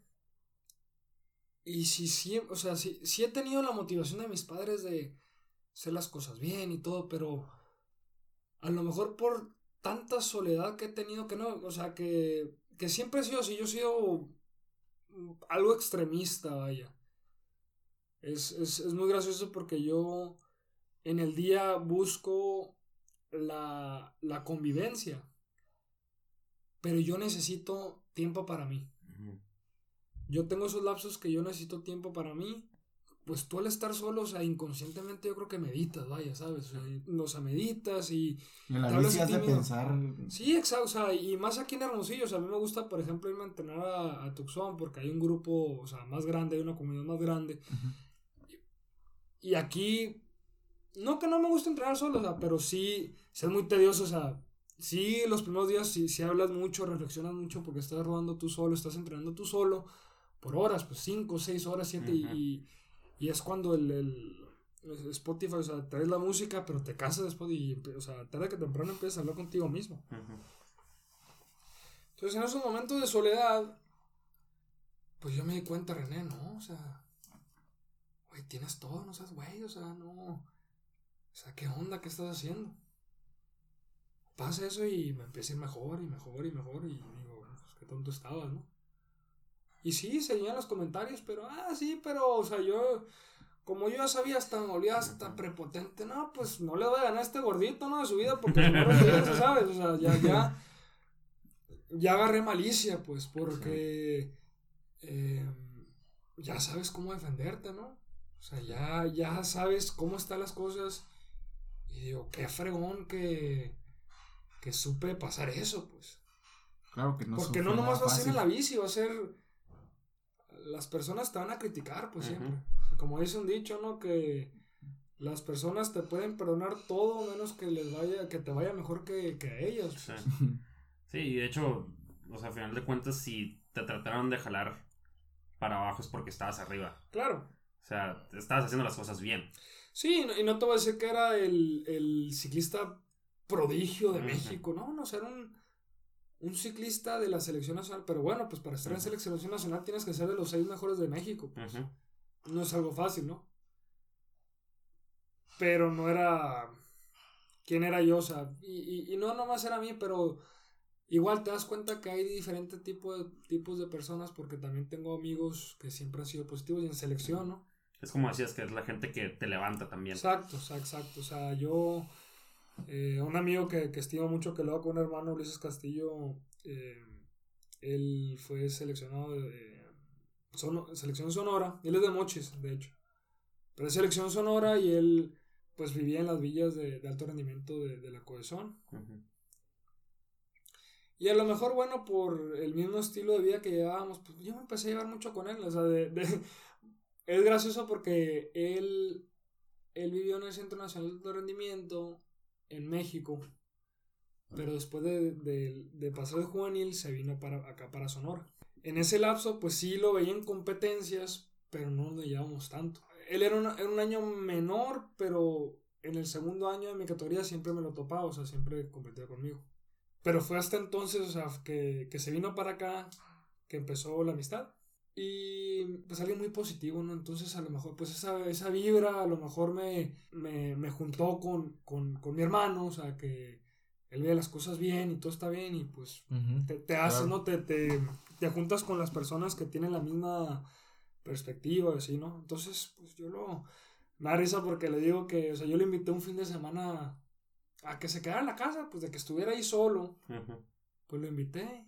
Y si, si o sea, si, si he tenido la motivación de mis padres de, hacer las cosas bien y todo, pero a lo mejor por tanta soledad que he tenido que no, o sea, que, que siempre he sido así, yo he sido algo extremista, vaya. Es, es, es muy gracioso porque yo en el día busco la, la convivencia, pero yo necesito tiempo para mí. Yo tengo esos lapsos que yo necesito tiempo para mí pues tú al estar solo, o sea, inconscientemente yo creo que meditas, vaya, ¿sabes? O sea, meditas y... En la vida de pensar... Sí, exacto, o sea, y más aquí en Hermosillo, o sea, a mí me gusta, por ejemplo, irme a entrenar a, Tucson porque hay un grupo, o sea, más grande, hay una comunidad más grande. y, aquí, no que no me gusta entrenar solo, o sea, pero sí, es muy tedioso, o sea, sí, los primeros días sí, sí hablas mucho, reflexionas mucho porque estás rodando tú solo, estás entrenando tú solo por horas, pues 5, 6 horas, 7 y y es cuando el, el Spotify, o sea, traes la música, pero te casas después y, o sea, tarde que temprano empiezas a hablar contigo mismo. Entonces, en esos momentos de soledad, pues yo me di cuenta, René, ¿no? O sea, güey, tienes todo, no seas güey, o sea, no. O sea, ¿qué onda? ¿Qué estás haciendo? Pasa eso y me empieza a ir mejor y mejor y mejor y digo, pues qué tonto estabas, ¿no? Y sí, se en los comentarios, pero, ah, sí, pero, o sea, yo, como yo ya sabía, hasta me olía hasta prepotente, no, pues no le voy a ganar a este gordito, ¿no? De su vida, porque no lo ¿sabes? O sea, ya, ya, ya agarré malicia, pues, porque em, ya sabes cómo defenderte, ¿no? O sea, ya, ya sabes cómo están las cosas. Y digo, qué fregón que, que supe pasar eso, pues. Claro que no Porque no nomás va a ser en la bici, va a ser las personas te van a criticar, pues siempre. Como dice un dicho, ¿no? Que las personas te pueden perdonar todo menos que les vaya, que te vaya mejor que, que a ellos. Sí. sí, y de hecho, o sea, al final de cuentas, si te trataron de jalar para abajo es porque estabas arriba. Claro. O sea, estabas haciendo las cosas bien. Sí, y no te voy a decir que era el, el ciclista prodigio de México, no, no, o sea, era un un ciclista de la selección nacional, pero bueno, pues para estar en selección nacional tienes que ser de los seis mejores de México. Pues. No es algo fácil, ¿no? Pero no era. ¿Quién era yo? O sea, y, y, no nomás era a mí, pero igual te das cuenta que hay diferentes tipos de, tipos de personas porque también tengo amigos que siempre han sido positivos y en selección, ¿no? Es como decías, que es la gente que te levanta también. Exacto, exacto. O sea, yo eh, un amigo que, que, estimo mucho, que lo hago con un hermano, Ulises Castillo, eh, él fue seleccionado de selección sonora, él es de Mochis, de hecho, pero es selección sonora y él pues vivía en las villas de, alto rendimiento de, la Cohesón. Y a lo mejor, bueno, por el mismo estilo de vida que llevábamos, pues yo me empecé a llevar mucho con él, o sea, de, es gracioso porque él, él vivió en el Centro Nacional de Alto Rendimiento, en México, pero después de, de, pasar de juvenil se vino para acá para Sonora. En ese lapso, pues sí lo veía en competencias, pero no nos llevamos tanto. Él era, un año menor, pero en el segundo año de mi categoría siempre me lo topaba, o sea, siempre competía conmigo. Pero fue hasta entonces, o sea, que, que se vino para acá, que empezó la amistad. Y pues alguien muy positivo, ¿no? Entonces a lo mejor pues esa, esa vibra a lo mejor me, me, me juntó con, con, con, mi hermano, o sea, que él ve las cosas bien y todo está bien y pues te, te haces, ¿no? Te, te, te, juntas con las personas que tienen la misma perspectiva, así, ¿no? Entonces pues yo lo, Me da risa porque le digo que, o sea, yo le invité un fin de semana a que se quedara en la casa, pues de que estuviera ahí solo. Pues lo invité.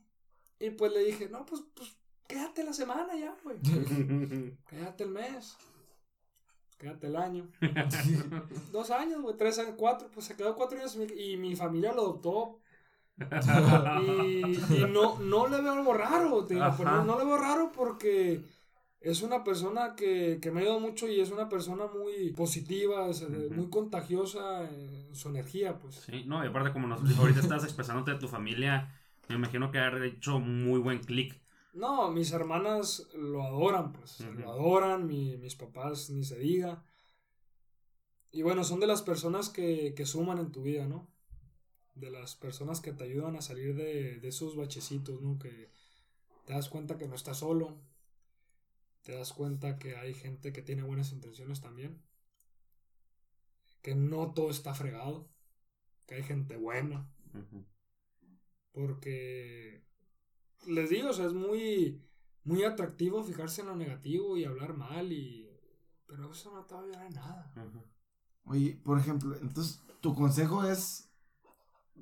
Y pues le dije, no, pues, pues quédate la semana ya, güey. quédate el mes. Quédate el año. Dos años, güey, tres años, cuatro. Pues se quedó cuatro años y mi familia lo adoptó. y, no, no le veo algo raro, pues no, no, le veo raro porque es una persona que, que me ha ayudado mucho y es una persona muy positiva, muy contagiosa en su energía, pues. Sí, no, y aparte como nos, ahorita estás expresándote de tu familia, me imagino que ha hecho muy buen clic no, mis hermanas lo adoran, pues. Lo adoran, mis papás ni se diga. Y bueno, son de las personas que, que, suman en tu vida, ¿no? De las personas que te ayudan a salir de, de esos bachecitos, ¿no? Que te das cuenta que no estás solo. Te das cuenta que hay gente que tiene buenas intenciones también. Que no todo está fregado. Que hay gente buena. Porque les digo, o sea, es muy, muy atractivo fijarse en lo negativo y hablar mal y... Pero eso no te va a ayudar en nada. Oye, por ejemplo, entonces, tu consejo es...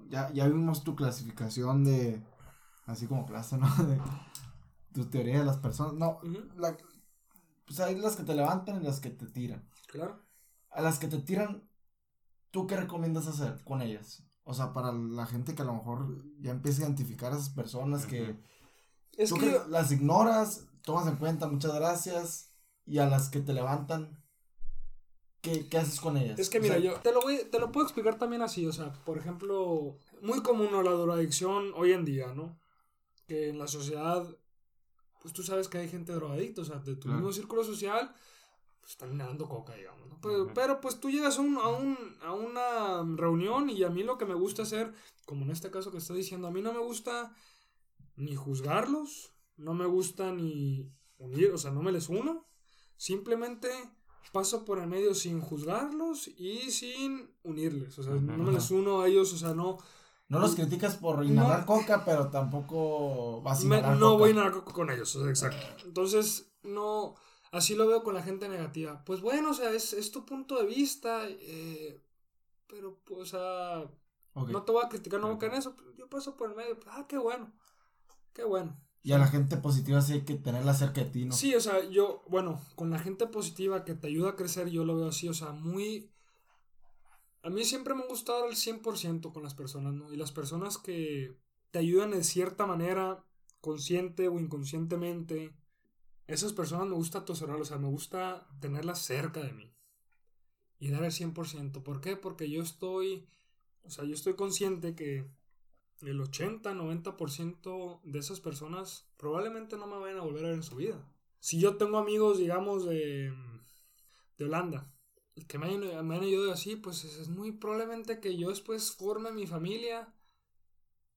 Ya, ya vimos tu clasificación de... Así como clase, ¿no? De tu teoría de las personas. No, pues hay las que te levantan y las que te tiran. Claro. A las que te tiran, ¿tú qué recomiendas hacer con ellas? O sea, para la gente que a lo mejor ya empieza a identificar a esas personas que es que, las ignoras, tomas en cuenta, muchas gracias. Y a las que te levantan, ¿qué, haces con ellas? Es que mira, yo te lo, voy, te lo puedo explicar también así. O sea, por ejemplo, muy común la drogadicción hoy en día, ¿no? Que en la sociedad, pues tú sabes que hay gente drogadicta, o sea, de tu mismo círculo social, pues están dando coca, digamos, ¿no? Pero, pero pues tú llegas a, un, a, un, a una reunión y a mí lo que me gusta hacer, como en este caso que estoy diciendo, a mí no me gusta ni juzgarlos, no me gusta ni unir, o sea, no me les uno, simplemente paso por el medio sin juzgarlos y sin unirles, o sea, no me les uno a ellos, o sea, no... No los criticas por inhalar coca, pero tampoco vas a inhalar No voy a inhalar coca con ellos, exacto. Entonces, no, así lo veo con la gente negativa. Pues bueno, o sea, es, tu punto de vista, eh, pero, pues, o sea, no te voy a criticar, no voy a en eso, yo paso por el medio, ah, qué bueno. Qué bueno. Y a la gente positiva sí hay que tenerla cerca de ti, ¿no? Sí, o sea, yo, bueno, con la gente positiva que te ayuda a crecer, yo lo veo así, o sea, muy... A mí siempre me ha gustado el 100% con las personas, ¿no? Y las personas que te ayudan de cierta manera, consciente o inconscientemente, esas personas me gusta atesorar, o sea, me gusta tenerlas cerca de mí. Y dar el 100%. ¿Por qué? Porque yo estoy, o sea, yo estoy consciente que el 80-90% de esas personas probablemente no me vayan a volver a ver en su vida. Si yo tengo amigos, digamos, de, de Holanda, que me han, me han ayudado así, pues es muy probablemente que yo después forme mi familia.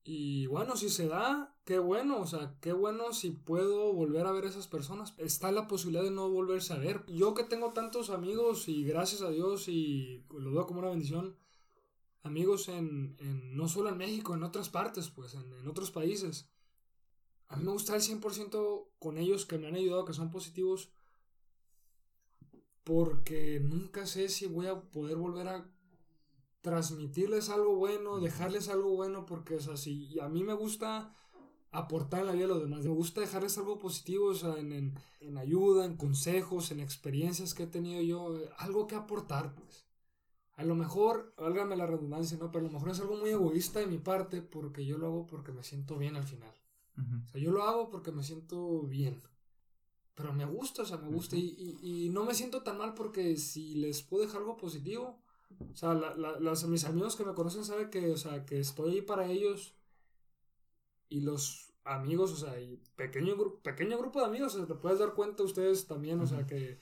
Y bueno, si se da, qué bueno, o sea, qué bueno si puedo volver a ver a esas personas. Está la posibilidad de no volverse a ver. Yo que tengo tantos amigos y gracias a Dios y lo veo como una bendición, amigos en, en, no solo en México, en otras partes, pues, en, en otros países. A mí me gusta el 100% con ellos que me han ayudado, que son positivos, porque nunca sé si voy a poder volver a transmitirles algo bueno, dejarles algo bueno, porque, o sea, si a mí me gusta aportar en la vida de los demás, me gusta dejarles algo positivo, o sea, en, en, en ayuda, en consejos, en experiencias que he tenido yo, algo que aportar, pues. A lo mejor, válgame la redundancia, ¿no? Pero a lo mejor es algo muy egoísta de mi parte porque yo lo hago porque me siento bien al final. O sea, yo lo hago porque me siento bien. Pero me gusta, o sea, me gusta. y, y, no me siento tan mal porque si les puedo dejar algo positivo. O sea, la, la, mis amigos que me conocen saben que, o sea, que estoy ahí para ellos. Y los amigos, o sea, y pequeño, pequeño grupo de amigos, o sea, te puedes dar cuenta ustedes también, o sea, que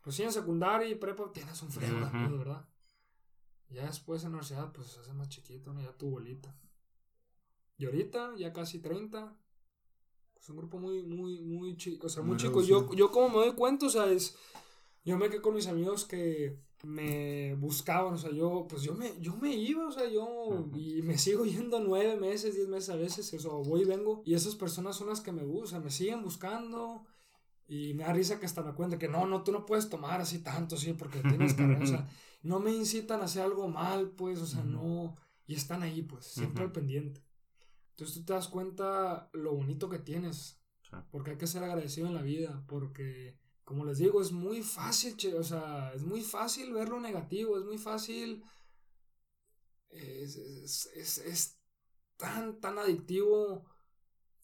pues sí, en secundaria y prepa tienes un frío, ¿verdad? Ya después en la universidad, pues se hace más chiquito, ¿no? Ya tu bolita. Y ahorita, ya casi 30. Es un grupo muy, muy, muy chico. O sea, muy, chico. Yo, yo como me doy cuenta, o sea, es. Yo me quedé con mis amigos que me buscaban, o sea, yo, pues yo me, yo me iba, o sea, yo, y me sigo yendo nueve meses, diez meses a veces, o sea, voy y vengo, y esas personas son las que me buscan, me siguen buscando, Y me da risa que hasta me cuenta que no, no, tú no puedes tomar así tanto, sí, porque tienes que, o sea, no me incitan a hacer algo mal, pues, o sea, no, y están ahí, pues, siempre al pendiente. Entonces tú te das cuenta lo bonito que tienes, porque hay que ser agradecido en la vida, porque, como les digo, es muy fácil, o sea, es muy fácil ver lo negativo, es muy fácil, es, es, es tan, tan adictivo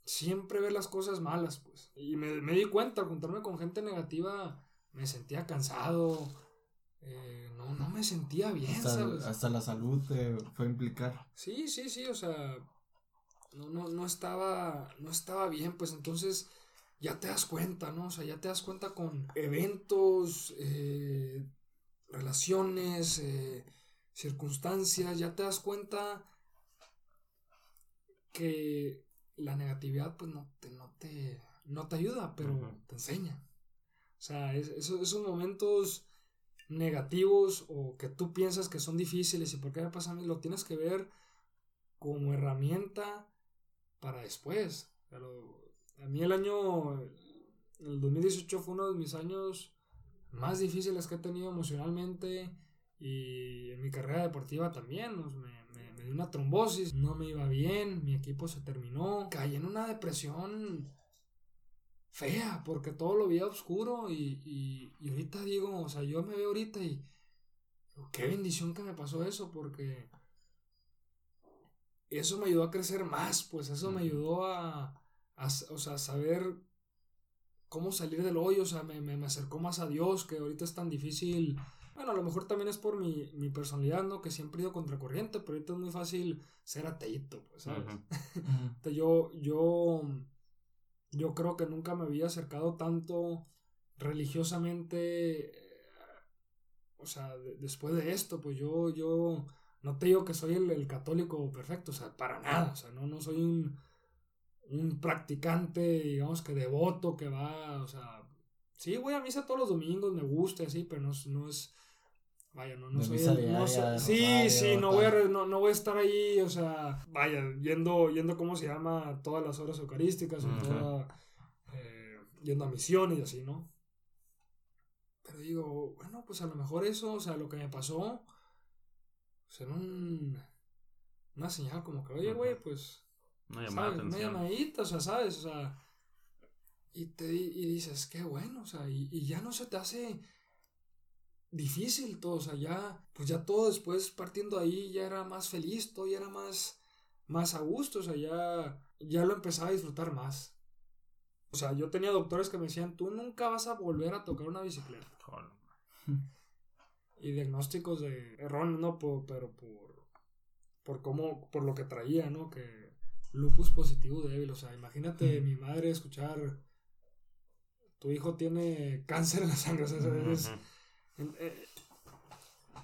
siempre ver las cosas malas, pues. Y me, me di cuenta, al juntarme con gente negativa, me sentía cansado, eh, no, no me sentía bien, hasta, ¿sabes? Hasta la salud te fue a implicar. Sí, sí, sí, o sea, no, no, no estaba, no estaba bien, pues entonces ya te das cuenta, ¿no? O sea, ya te das cuenta con eventos, eh, relaciones, eh, circunstancias, ya te das cuenta que la negatividad pues no te, no te, no te ayuda, pero te enseña. O sea, esos, esos momentos negativos o que tú piensas que son difíciles y por qué me pasa lo tienes que ver como herramienta para después. Pero a mí el año, el 2018 fue uno de mis años más difíciles que he tenido emocionalmente y en mi carrera deportiva también. me, me, dio una trombosis, no me iba bien, mi equipo se terminó, caí en una depresión fea porque todo lo veía oscuro y, y, y ahorita digo, o sea, yo me veo ahorita y qué bendición que me pasó eso porque eso me ayudó a crecer más, pues eso me ayudó a, a o sea, saber cómo salir del hoyo, o sea, me, me, acercó más a Dios, que ahorita es tan difícil. Bueno, a lo mejor también es por mi, mi personalidad, ¿no? Que siempre he ido contracorriente, pero ahorita es muy fácil ser ateíto, pues, ¿sabes? yo, yo, yo creo que nunca me había acercado tanto religiosamente, eh, o sea, después de esto, pues yo, yo no te digo que soy el, católico perfecto, o sea, para nada, o sea, no, no soy un, un practicante, digamos que devoto que va, o sea, sí, voy a misa todos los domingos, me gusta, así, pero no, no es, vaya, no, no soy, no sí, sí, no voy, a, no, no, voy a estar ahí, o sea, vaya, yendo, yendo, ¿cómo se llama? Todas las horas eucarísticas, eh, yendo a misiones y así, ¿no? Pero digo, bueno, pues a lo mejor eso, o sea, lo que me pasó, ser un, una señal como que, oye, güey, pues. Una llamada ¿sabes? Una llamadita, o sea, ¿sabes? O sea. Y, te, y dices, qué bueno, o sea, y, y, ya no se te hace difícil todo, o sea, ya, pues ya todo después partiendo ahí ya era más feliz, todo ya era más, más a gusto, o sea, ya, ya lo empezaba a disfrutar más. O sea, yo tenía doctores que me decían, tú nunca vas a volver a tocar una bicicleta y diagnósticos de errores, no, pero por, por cómo, por lo que traía, ¿no? Que lupus positivo débil, o sea, imagínate mi madre escuchar, tu hijo tiene cáncer en la sangre, o sea, eh,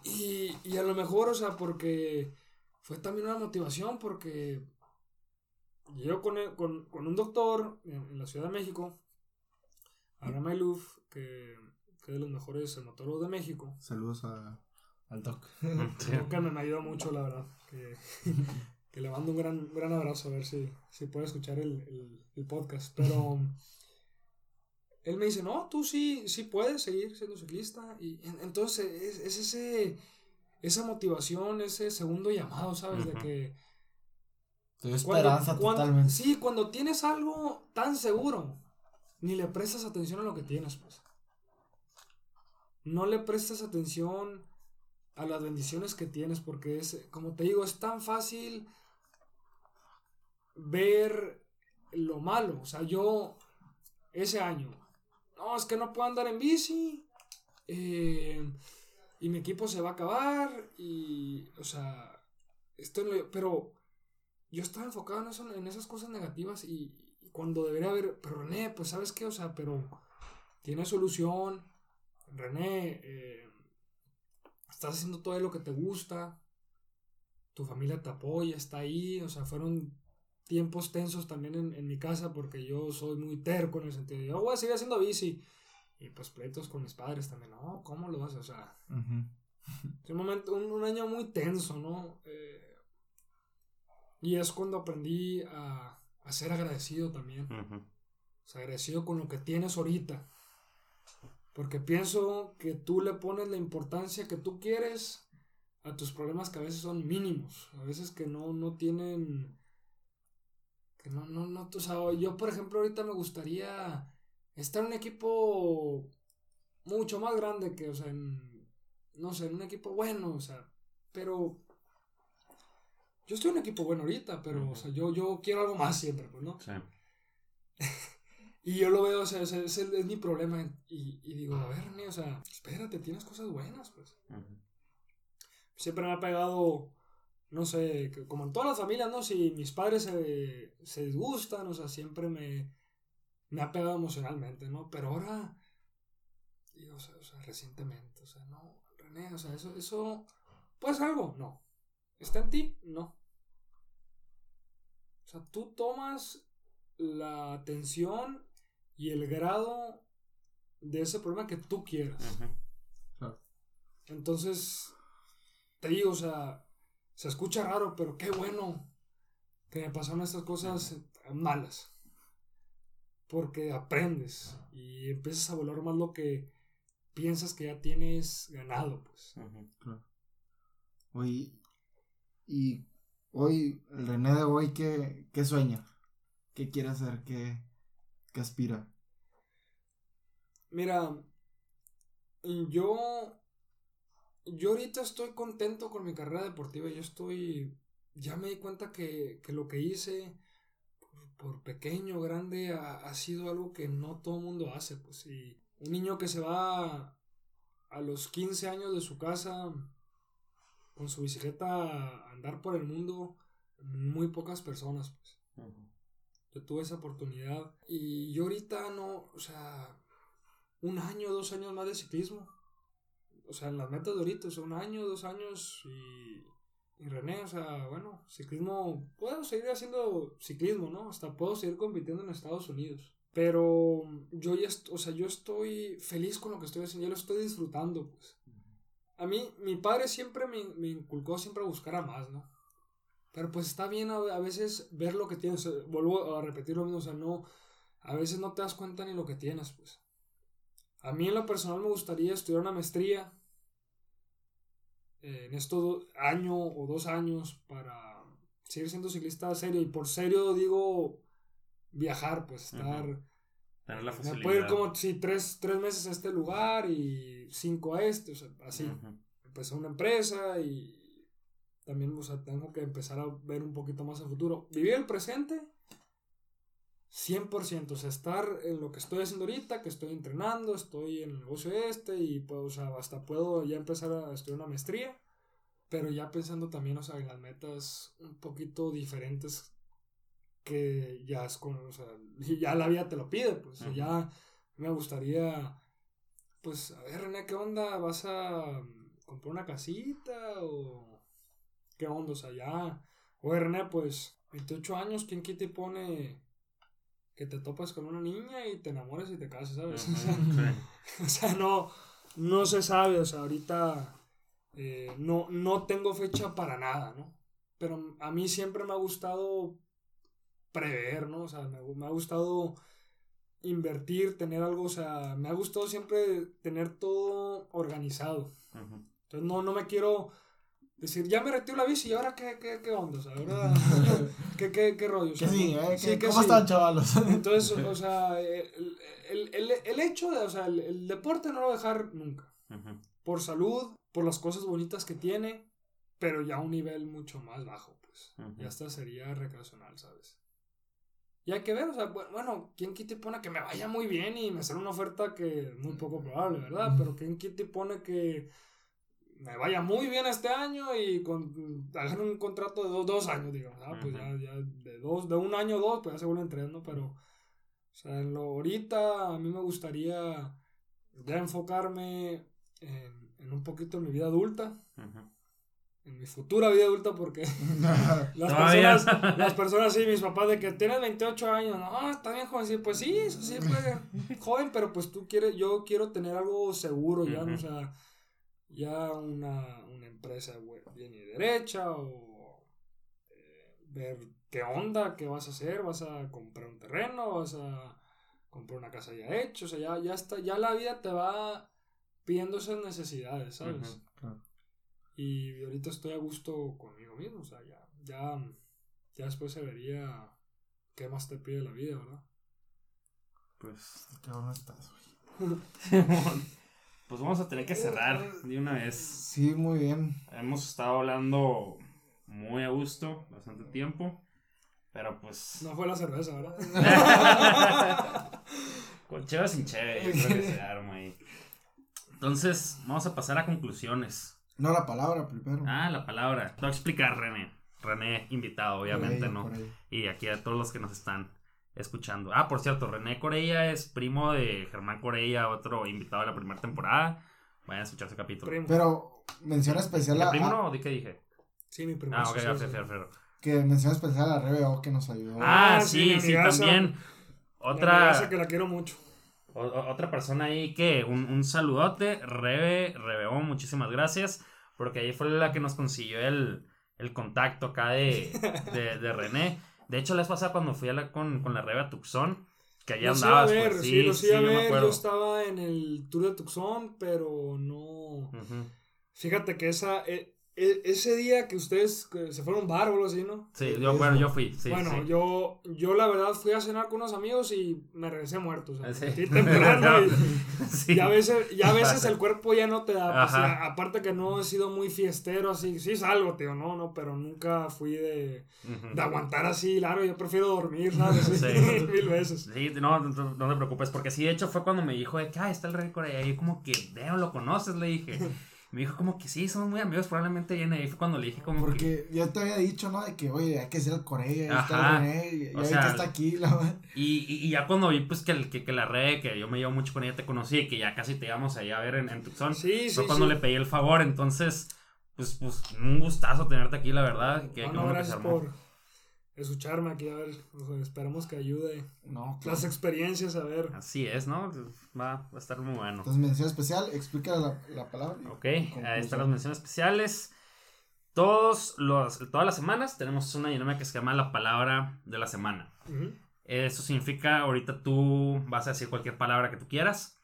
y, y a lo mejor, o sea, porque fue también una motivación, porque yo con, con, con un doctor en, la Ciudad de México, Abraham Ayluf, que que es de los mejores hematólogos de México. Saludos a, al Doc. que me ayudado mucho, la verdad. Que, que, le mando un gran, gran abrazo a ver si, si puede escuchar el, el, el, podcast. Pero él me dice, no, tú sí, sí puedes seguir siendo ciclista. Y entonces es, es ese, esa motivación, ese segundo llamado, ¿sabes? De que... Tu esperanza totalmente. Sí, cuando tienes algo tan seguro, ni le prestas atención a lo que tienes, pues no le prestas atención a las bendiciones que tienes porque es, como te digo, es tan fácil ver lo malo. O sea, yo ese año, no, es que no puedo andar en bici. Eh, y mi equipo se va a acabar. Y, o sea, estoy, pero yo estaba enfocado en, eso, en esas cosas negativas. Y, y cuando debería haber, pero René, pues sabes qué, o sea, pero tiene solución. René, eh, estás haciendo todo lo que te gusta, tu familia te apoya, está ahí, o sea, fueron tiempos tensos también en, mi casa porque yo soy muy terco en el sentido de, yo voy a seguir haciendo bici. Y pues pleitos con mis padres también, no, ¿cómo lo vas? O sea, un, momento, un, año muy tenso, ¿no? Eh, y es cuando aprendí a, a ser agradecido también. O agradecido con lo que tienes ahorita. Porque pienso que tú le pones la importancia que tú quieres a tus problemas que a veces son mínimos, a veces que no, no tienen, que no, no, no, o sea, yo por ejemplo ahorita me gustaría estar en un equipo mucho más grande que, o sea, en, no sé, en un equipo bueno, o sea, pero yo estoy en un equipo bueno ahorita, pero, o sea, yo, yo quiero algo más siempre, pues, ¿no? Sí. y yo lo veo, o sea, es, mi problema. Y, y, digo, a ver, o sea, espérate, tienes cosas buenas, pues. Siempre me ha pegado, no sé, como en todas las familias, ¿no? Si mis padres se, se disgustan, o sea, siempre me, me ha pegado emocionalmente, ¿no? Pero ahora, digo, o sea, o sea recientemente, o sea, no, René, o sea, eso, eso, ¿puedes algo? No. ¿Está en ti? No. O sea, tú tomas la atención y el grado de ese problema que tú quieras. Entonces, te digo, o sea, se escucha raro, pero qué bueno que me pasaron estas cosas malas. Porque aprendes y empiezas a valorar más lo que piensas que ya tienes ganado, pues. Hoy, y hoy, el René de hoy, ¿qué, qué sueña? ¿Qué quiere hacer? ¿Qué, qué aspira? Mira, yo. Yo ahorita estoy contento con mi carrera deportiva. Yo estoy. Ya me di cuenta que, que lo que hice, por, pequeño o grande, ha, ha, sido algo que no todo el mundo hace. Pues, y un niño que se va a los 15 años de su casa con su bicicleta a andar por el mundo, muy pocas personas, pues. Yo tuve esa oportunidad. Y yo ahorita no, o sea, un año, dos años más de ciclismo. O sea, en las metas de ahorita, o un año, dos años y, y René, o sea, bueno, ciclismo, puedo seguir haciendo ciclismo, ¿no? Hasta puedo seguir compitiendo en Estados Unidos. Pero yo ya, o sea, yo estoy feliz con lo que estoy haciendo, yo lo estoy disfrutando, pues. A mí, mi padre siempre me, me inculcó siempre a buscar a más, ¿no? Pero pues está bien a, veces ver lo que tienes. Vuelvo a repetir lo mismo, o sea, no, a veces no te das cuenta ni lo que tienes, pues. A mí en lo personal me gustaría estudiar una maestría en estos año o dos años para seguir siendo ciclista serio. Y por serio digo viajar, pues estar... Tener la facilidad. Puedo ir como, sí, tres, tres, meses a este lugar y cinco a este, o sea, así. Empecé una empresa y también, o sea, tengo que empezar a ver un poquito más el futuro. Vivir el presente 100%, o sea, estar en lo que estoy haciendo ahorita, que estoy entrenando, estoy en el negocio este y pues, o sea, hasta puedo ya empezar a estudiar una maestría, pero ya pensando también, o sea, en las metas un poquito diferentes que ya es con, o sea, ya la vida te lo pide, pues, ya me gustaría, pues, a ver, René, ¿qué onda? ¿Vas a comprar una casita o qué onda? O sea, ya, oye, René, pues, 28 años, ¿quién quita y pone que te topas con una niña y te enamores y te casas, ¿sabes? o, sea, no, no se sabe, o sea, ahorita eh, no, no tengo fecha para nada, ¿no? Pero a mí siempre me ha gustado prever, ¿no? O sea, me, ha gustado invertir, tener algo, o sea, me ha gustado siempre tener todo organizado. Entonces no, no me quiero decir, ya me retiro la bici y ahora qué, qué, qué onda, o sea, ahora, ¿qué, qué, qué rollo? sí, eh, ¿Cómo están, chavalos? Entonces, o sea, el, el, el, el, hecho de, o sea, el, deporte no lo voy a dejar nunca. Por salud, por las cosas bonitas que tiene, pero ya a un nivel mucho más bajo, pues. Ya hasta sería recreacional, ¿sabes? Y hay que ver, o sea, bueno, ¿quién quita pone que me vaya muy bien y me hacer una oferta que es muy poco probable, ¿verdad? Pero ¿quién quita pone que me vaya muy bien este año y con hagan un contrato de dos, dos años, digamos, ¿ah? pues ya, ya de dos, de un año o dos, pues ya se vuelve entrenando, pero, o sea, lo ahorita a mí me gustaría ya enfocarme en, en un poquito en mi vida adulta, en mi futura vida adulta, porque las personas, las personas, sí, mis papás de que tienes 28 años, no, está bien joven, sí, pues sí, eso sí, pues, joven, pero pues tú quieres, yo quiero tener algo seguro, ya, o sea, ya una, una empresa bien y derecha o eh, ver qué onda, qué vas a hacer, vas a comprar un terreno, vas a compré una casa ya hecha, o sea, ya, ya está, ya la vida te va pidiendo esas necesidades, ¿sabes? Y ahorita estoy a gusto conmigo mismo, o sea, ya, ya, ya después se vería qué más te pide la vida, ¿verdad? Pues, qué bueno estás, pues vamos a tener que cerrar de una vez. Sí, muy bien. Hemos estado hablando muy a gusto, bastante tiempo. Pero pues. No fue la cerveza, ¿verdad? Con cheva sin cheve, yo creo que se arma ahí. Entonces, vamos a pasar a conclusiones. No, la palabra primero. Ah, la palabra. Te voy a explicar, René. René, invitado, obviamente, ¿no? Y aquí a todos los que nos están escuchando. Ah, por cierto, René Corella es primo de Germán Corella, otro invitado de la primera temporada. Vayan a escuchar ese capítulo. Pero mención especial a. primo no? ¿De qué dije? Sí, mi primo. Ah, ok, gracias, Que mención especial a RBO que nos ayudó. Ah, ah sí, sí, también. Otra. que la quiero mucho. otra persona ahí que un, un saludote, Rebe, Rebeo, muchísimas gracias, porque ahí fue la que nos consiguió el, el contacto acá de, de, de René. De hecho, la vez pasada cuando fui a la, con, con la Rebe a Tucson, que allá andabas. Ver, pues, sí, sí, a ver, yo, estaba en el tour de Tucson, pero no. Fíjate que esa. Eh, e, ese día que ustedes se fueron bar o algo así, ¿no? Sí, yo, bueno, yo fui. Sí, bueno, Yo, yo la verdad fui a cenar con unos amigos y me regresé muerto. O sea, sí. temprano y, y, a veces, ya a veces el cuerpo ya no te da. Pues, aparte que no he sido muy fiestero, así. Sí salgo, tío, no, no, pero nunca fui de, de aguantar así largo. Yo prefiero dormir, ¿sabes? Mil veces. Sí, no, no, te preocupes, porque sí, de hecho fue cuando me dijo de que, ah, está el récord ahí. Y como que, veo, lo conoces, le dije. Me dijo como que sí, somos muy amigos, probablemente viene ahí fue cuando le dije como Porque que... yo te había dicho, ¿no? De que, oye, hay que ser el Corea, está René, y, o sea, que está aquí, la y, y, ya cuando vi, pues, que, que, que la red, que yo me llevo mucho con ella, te conocí, y que ya casi te íbamos allá a ver en, en Tucson, sí, fue cuando le pedí el favor, entonces, pues, pues, un gustazo tenerte aquí, la verdad. Que, no, gracias por escucharme aquí, a ver, esperamos que ayude no, las experiencias, a ver. Así es, ¿no? Va, va a estar muy bueno. Entonces, mención especial, explica la, la palabra. Ok, ahí están las menciones especiales. Todos los, todas las semanas tenemos una dinámica que se llama la palabra de la semana. Eso significa, ahorita tú vas a decir cualquier palabra que tú quieras.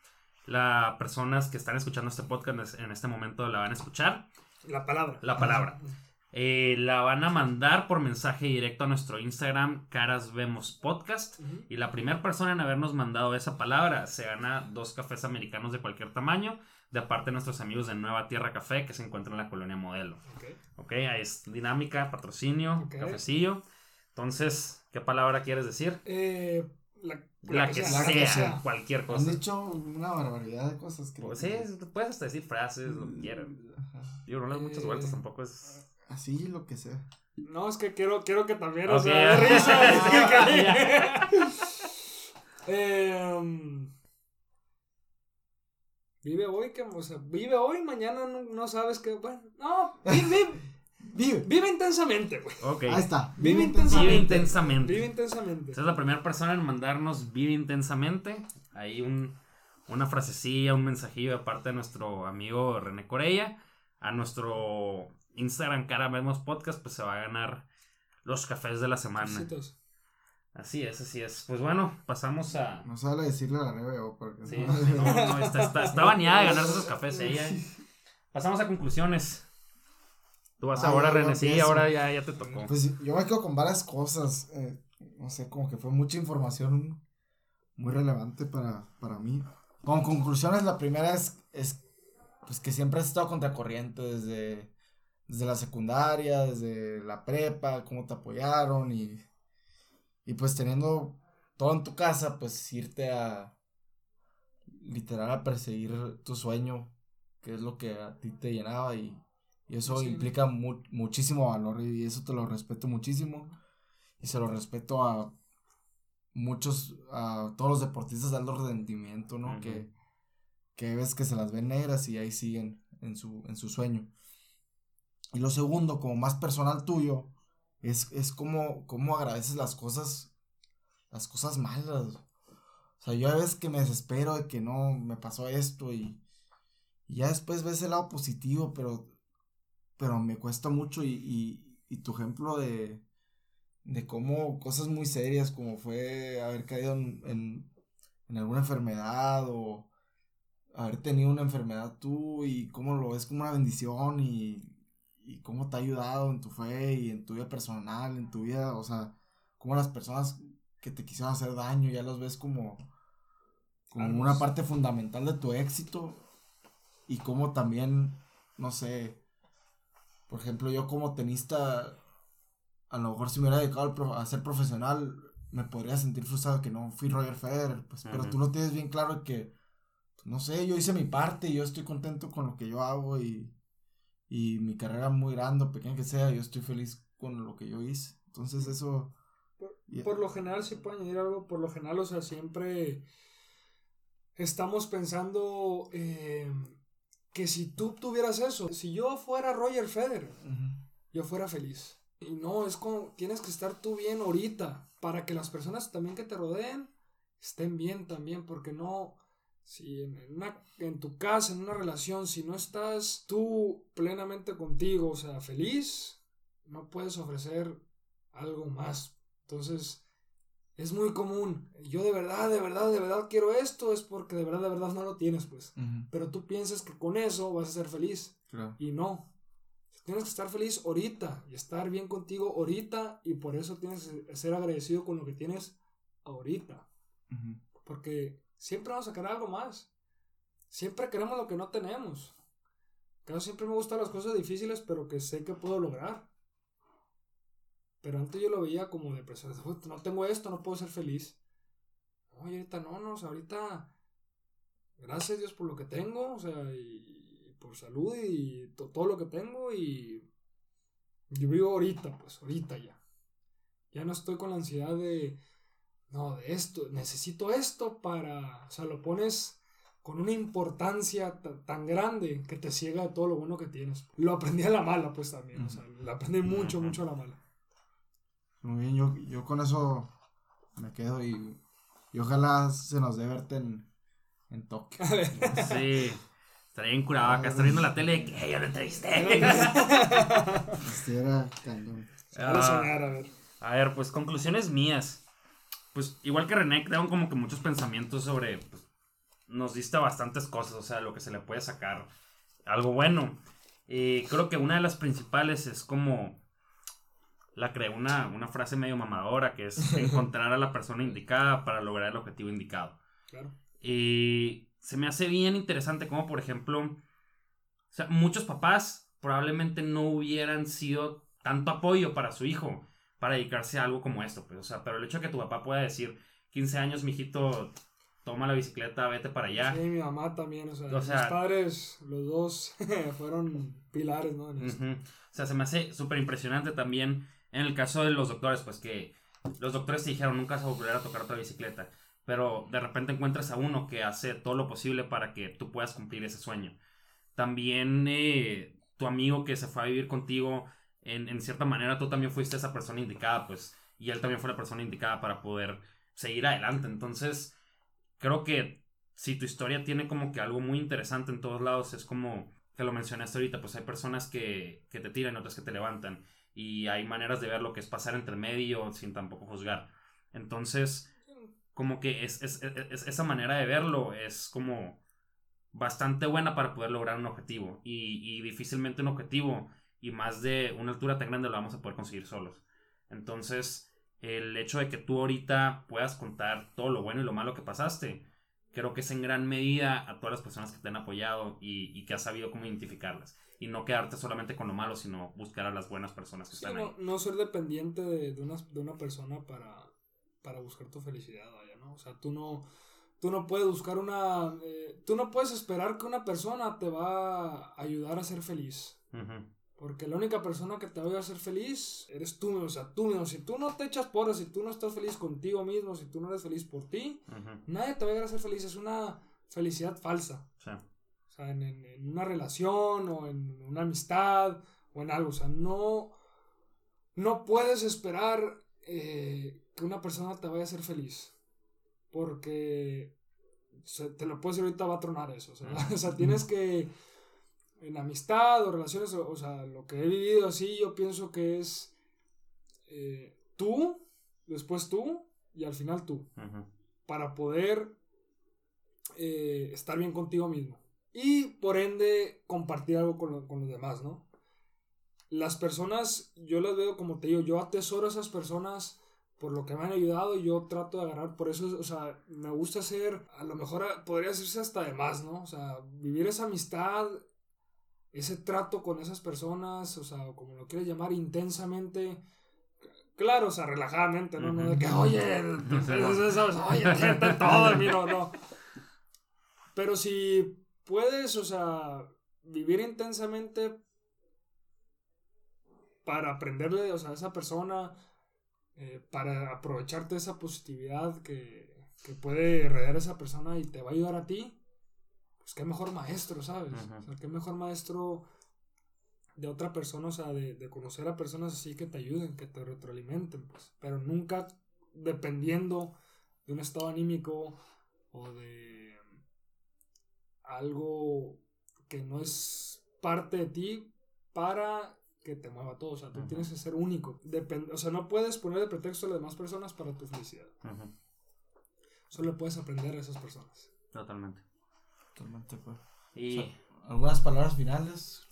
Las personas que están escuchando este podcast en este momento la van a escuchar. La palabra. La palabra. Eh, la van a mandar por mensaje directo a nuestro Instagram, Caras Vemos Podcast. Y la primera persona en habernos mandado esa palabra se gana dos cafés americanos de cualquier tamaño, de parte de nuestros amigos de Nueva Tierra Café, que se encuentran en la colonia Modelo. Ok, ahí es dinámica, patrocinio, cafecillo. Entonces, ¿qué palabra quieres decir? Eh, la, que, sea, cualquier cosa. Han dicho una barbaridad de cosas. Que pues sí, puedes hasta decir frases, lo que quieras. Yo no le muchas vueltas, tampoco es Así, lo que sea. No, es que quiero, quiero que también, o sea, de risa. Em, vive hoy, que, o sea, vive hoy, mañana no, sabes qué, bueno, no, vive, vive, vive intensamente, güey. Okay. Ahí está. Vive, intensamente. Vive intensamente. Vive intensamente. Esa es la primera persona en mandarnos vive intensamente. Ahí un, una frasecilla, un mensajillo de parte de nuestro amigo René Corella. A nuestro Instagram Cara Vemos Podcast, pues se va a ganar los cafés de la semana. Así es, así es. Pues bueno, pasamos a. No sale decirle a la RBO porque. Sí, no, no, está, está, está bañada de ganarse esos cafés ella. Pasamos a conclusiones. Tú vas ahora, René, sí, ahora ya, ya te tocó. Pues yo me quedo con varias cosas. Eh, no sé, como que fue mucha información muy relevante para, para mí. Con conclusiones, la primera es, es pues que siempre has estado contracorriente desde desde la secundaria, desde la prepa, cómo te apoyaron y, y pues teniendo todo en tu casa, pues irte a literal a perseguir tu sueño, que es lo que a ti te llenaba y, eso implica muchísimo valor y eso te lo respeto muchísimo y se lo respeto a muchos, a todos los deportistas de alto rendimiento, ¿no? que, que ves que se las ven negras y ahí siguen en su, en su sueño. Y lo segundo, como más personal tuyo, es, es como, como agradeces las cosas, las cosas malas. O sea, yo a veces que me desespero de que no me pasó esto y, ya después ves el lado positivo, pero, pero me cuesta mucho y, y, tu ejemplo de, de cómo cosas muy serias como fue haber caído en, en alguna enfermedad o haber tenido una enfermedad tú y cómo lo ves como una bendición y, y cómo te ha ayudado en tu fe y en tu vida personal, en tu vida, o sea, cómo las personas que te quisieron hacer daño ya los ves como, como una parte fundamental de tu éxito y cómo también, no sé, por ejemplo, yo como tenista, a lo mejor si me hubiera dedicado a ser profesional, me podría sentir frustrado que no fui Roger Federer, pues, pero tú lo tienes bien claro que, no sé, yo hice mi parte y yo estoy contento con lo que yo hago y, y mi carrera muy grande o pequeña que sea, yo estoy feliz con lo que yo hice. Entonces eso... Por, lo general, si puedo añadir algo, por lo general, o sea, siempre estamos pensando eh, que si tú tuvieras eso, si yo fuera Roger Federer, yo fuera feliz. Y no, es como, tienes que estar tú bien ahorita, para que las personas también que te rodeen estén bien también, porque no, si en, una, en tu casa, en una relación, si no estás tú plenamente contigo, o sea, feliz, no puedes ofrecer algo más. Entonces, es muy común. Yo de verdad, de verdad, de verdad quiero esto, es porque de verdad, de verdad no lo tienes, pues. Pero tú piensas que con eso vas a ser feliz. Y no. Tienes que estar feliz ahorita y estar bien contigo ahorita y por eso tienes que ser agradecido con lo que tienes ahorita. Porque siempre vamos a querer algo más. Siempre queremos lo que no tenemos. Claro, siempre me gustan las cosas difíciles, pero que sé que puedo lograr. Pero antes yo lo veía como depresión. No tengo esto, no puedo ser feliz. Oye, ahorita no, no, ahorita. Gracias Dios por lo que tengo, o sea, y, por salud y todo lo que tengo y. Yo vivo ahorita, pues, ahorita ya. Ya no estoy con la ansiedad de no, de esto, necesito esto para, o sea, lo pones con una importancia tan grande que te ciega de todo lo bueno que tienes. Lo aprendí a la mala, pues también, o sea, lo aprendí mucho, mucho a la mala. Muy bien, yo, yo con eso me quedo y, y ojalá se nos dé verte en, en Tokio. Sí. Estaría bien curado acá, está viendo la tele que yo lo entrevisté. era cañón. Ah, a ver. A ver, pues conclusiones mías pues igual que René, creo como que muchos pensamientos sobre, pues, nos diste bastantes cosas, o sea, lo que se le puede sacar algo bueno. Y creo que una de las principales es como, la creé una, una frase medio mamadora, que es encontrar a la persona indicada para lograr el objetivo indicado. Claro. Y se me hace bien interesante como, por ejemplo, o sea, muchos papás probablemente no hubieran sido tanto apoyo para su hijo para dedicarse a algo como esto, pues, o sea, pero el hecho de que tu papá pueda decir, 15 años, mijito, toma la bicicleta, vete para allá. Sí, mi mamá también, o sea, mis padres, los dos, fueron pilares, ¿no? O sea, se me hace súper impresionante también en el caso de los doctores, pues que los doctores te dijeron, nunca vas a volver a tocar otra bicicleta, pero de repente encuentras a uno que hace todo lo posible para que tú puedas cumplir ese sueño. También eh, tu amigo que se fue a vivir contigo, en, cierta manera tú también fuiste esa persona indicada, pues, y él también fue la persona indicada para poder seguir adelante. Entonces, creo que si tu historia tiene como que algo muy interesante en todos lados, es como que lo mencionaste ahorita, pues hay personas que, que te tiran otras que te levantan. Y hay maneras de ver lo que es pasar entre medio sin tampoco juzgar. Entonces, como que es, es, es, esa manera de verlo es como bastante buena para poder lograr un objetivo. Y difícilmente un objetivo y más de una altura tan grande lo vamos a poder conseguir solos. Entonces, el hecho de que tú ahorita puedas contar todo lo bueno y lo malo que pasaste, creo que es en gran medida a todas las personas que te han apoyado y, que has sabido cómo identificarlas. Y no quedarte solamente con lo malo, sino buscar a las buenas personas que están no, ahí. No ser dependiente de, una, de una persona para, para buscar tu felicidad, vaya, ¿no? O sea, tú no, tú no puedes buscar una... Eh, tú no puedes esperar que una persona te va a ayudar a ser feliz. Porque la única persona que te va a hacer feliz eres tú, o sea, tú mismo. Si tú no te echas por si tú no estás feliz contigo mismo, si tú no eres feliz por ti, nadie te va a hacer feliz. Es una felicidad falsa. O sea, en, una relación o en una amistad o en algo. O sea, no, no puedes esperar eh, que una persona te vaya a hacer feliz. Porque te lo puedo decir ahorita, va a tronar eso. o sea tienes que en amistad o relaciones, o, sea, lo que he vivido así, yo pienso que es eh, tú, después tú y al final tú. Para poder eh, estar bien contigo mismo. Y por ende, compartir algo con, con, los demás, ¿no? Las personas, yo las veo como te digo, yo atesoro a esas personas por lo que me han ayudado y yo trato de agarrar, por eso, o sea, me gusta hacer, a lo mejor podría decirse hasta de más, ¿no? O sea, vivir esa amistad, ese trato con esas personas, o sea, como lo quieres llamar, intensamente, claro, o sea, relajadamente, ¿no? No de que, oye, oye, todo no, no. Pero si puedes, o sea, vivir intensamente para aprenderle, o sea, a esa persona, eh, para aprovecharte de esa positividad que, que puede rodear esa persona y te va a ayudar a ti, pues qué mejor maestro, ¿sabes? O sea, qué mejor maestro de otra persona, o sea, de, de, conocer a personas así que te ayuden, que te retroalimenten, pues, pero nunca dependiendo de un estado anímico o de algo que no es parte de ti para que te mueva todo. O sea, tú tienes que ser único. o sea, no puedes poner de pretexto a las demás personas para tu felicidad. Solo puedes aprender a esas personas. Totalmente. Totalmente, pues. Y... ¿Algunas palabras finales?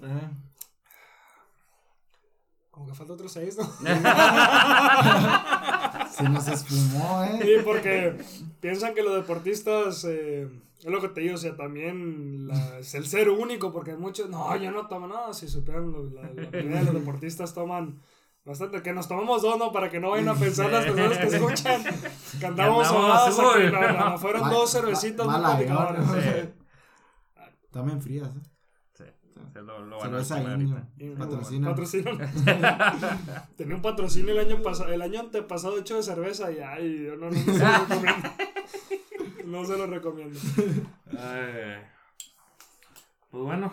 Como que falta otro seis, ¿no? Se nos esfumó, ¿eh? Sí, porque piensan que los deportistas, eh, es lo que te digo, o sea, también es el ser único, porque muchos, no, yo no tomo nada, si supieran, los, la, los deportistas toman bastante, que nos tomamos dos, ¿no? Para que no vayan a pensar las personas que escuchan que andamos sonados no, fueron dos cervecitas muy complicadas. También frías, ¿eh? Lo, lo Cerveza Indio. Patrocina. Tenía un patrocinio el año pasado, el año antepasado hecho de cerveza y ay, yo no, no, se lo recomiendo. no se lo recomiendo. pues bueno.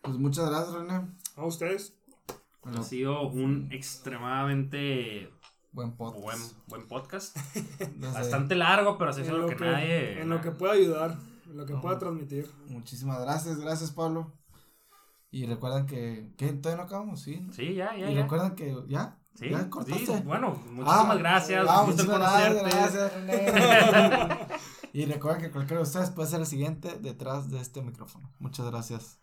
Pues muchas gracias, René. A ustedes. ha sido un extremadamente buen podcast. Buen, buen podcast. Bastante largo, pero así es lo que, que, nadie. En lo que pueda ayudar, lo que pueda transmitir. Muchísimas gracias, gracias Pablo. Y recuerdan que. ¿Qué? ¿Todavía no acabamos? Sí. Sí, ya, ya. Y recuerdan que. ¿Ya? Sí, ¿Ya cortaste? bueno, muchísimas ah, gracias. Ah, muchísimas gracias, René. y recuerden que cualquiera de ustedes puede ser el siguiente detrás de este micrófono. Muchas gracias.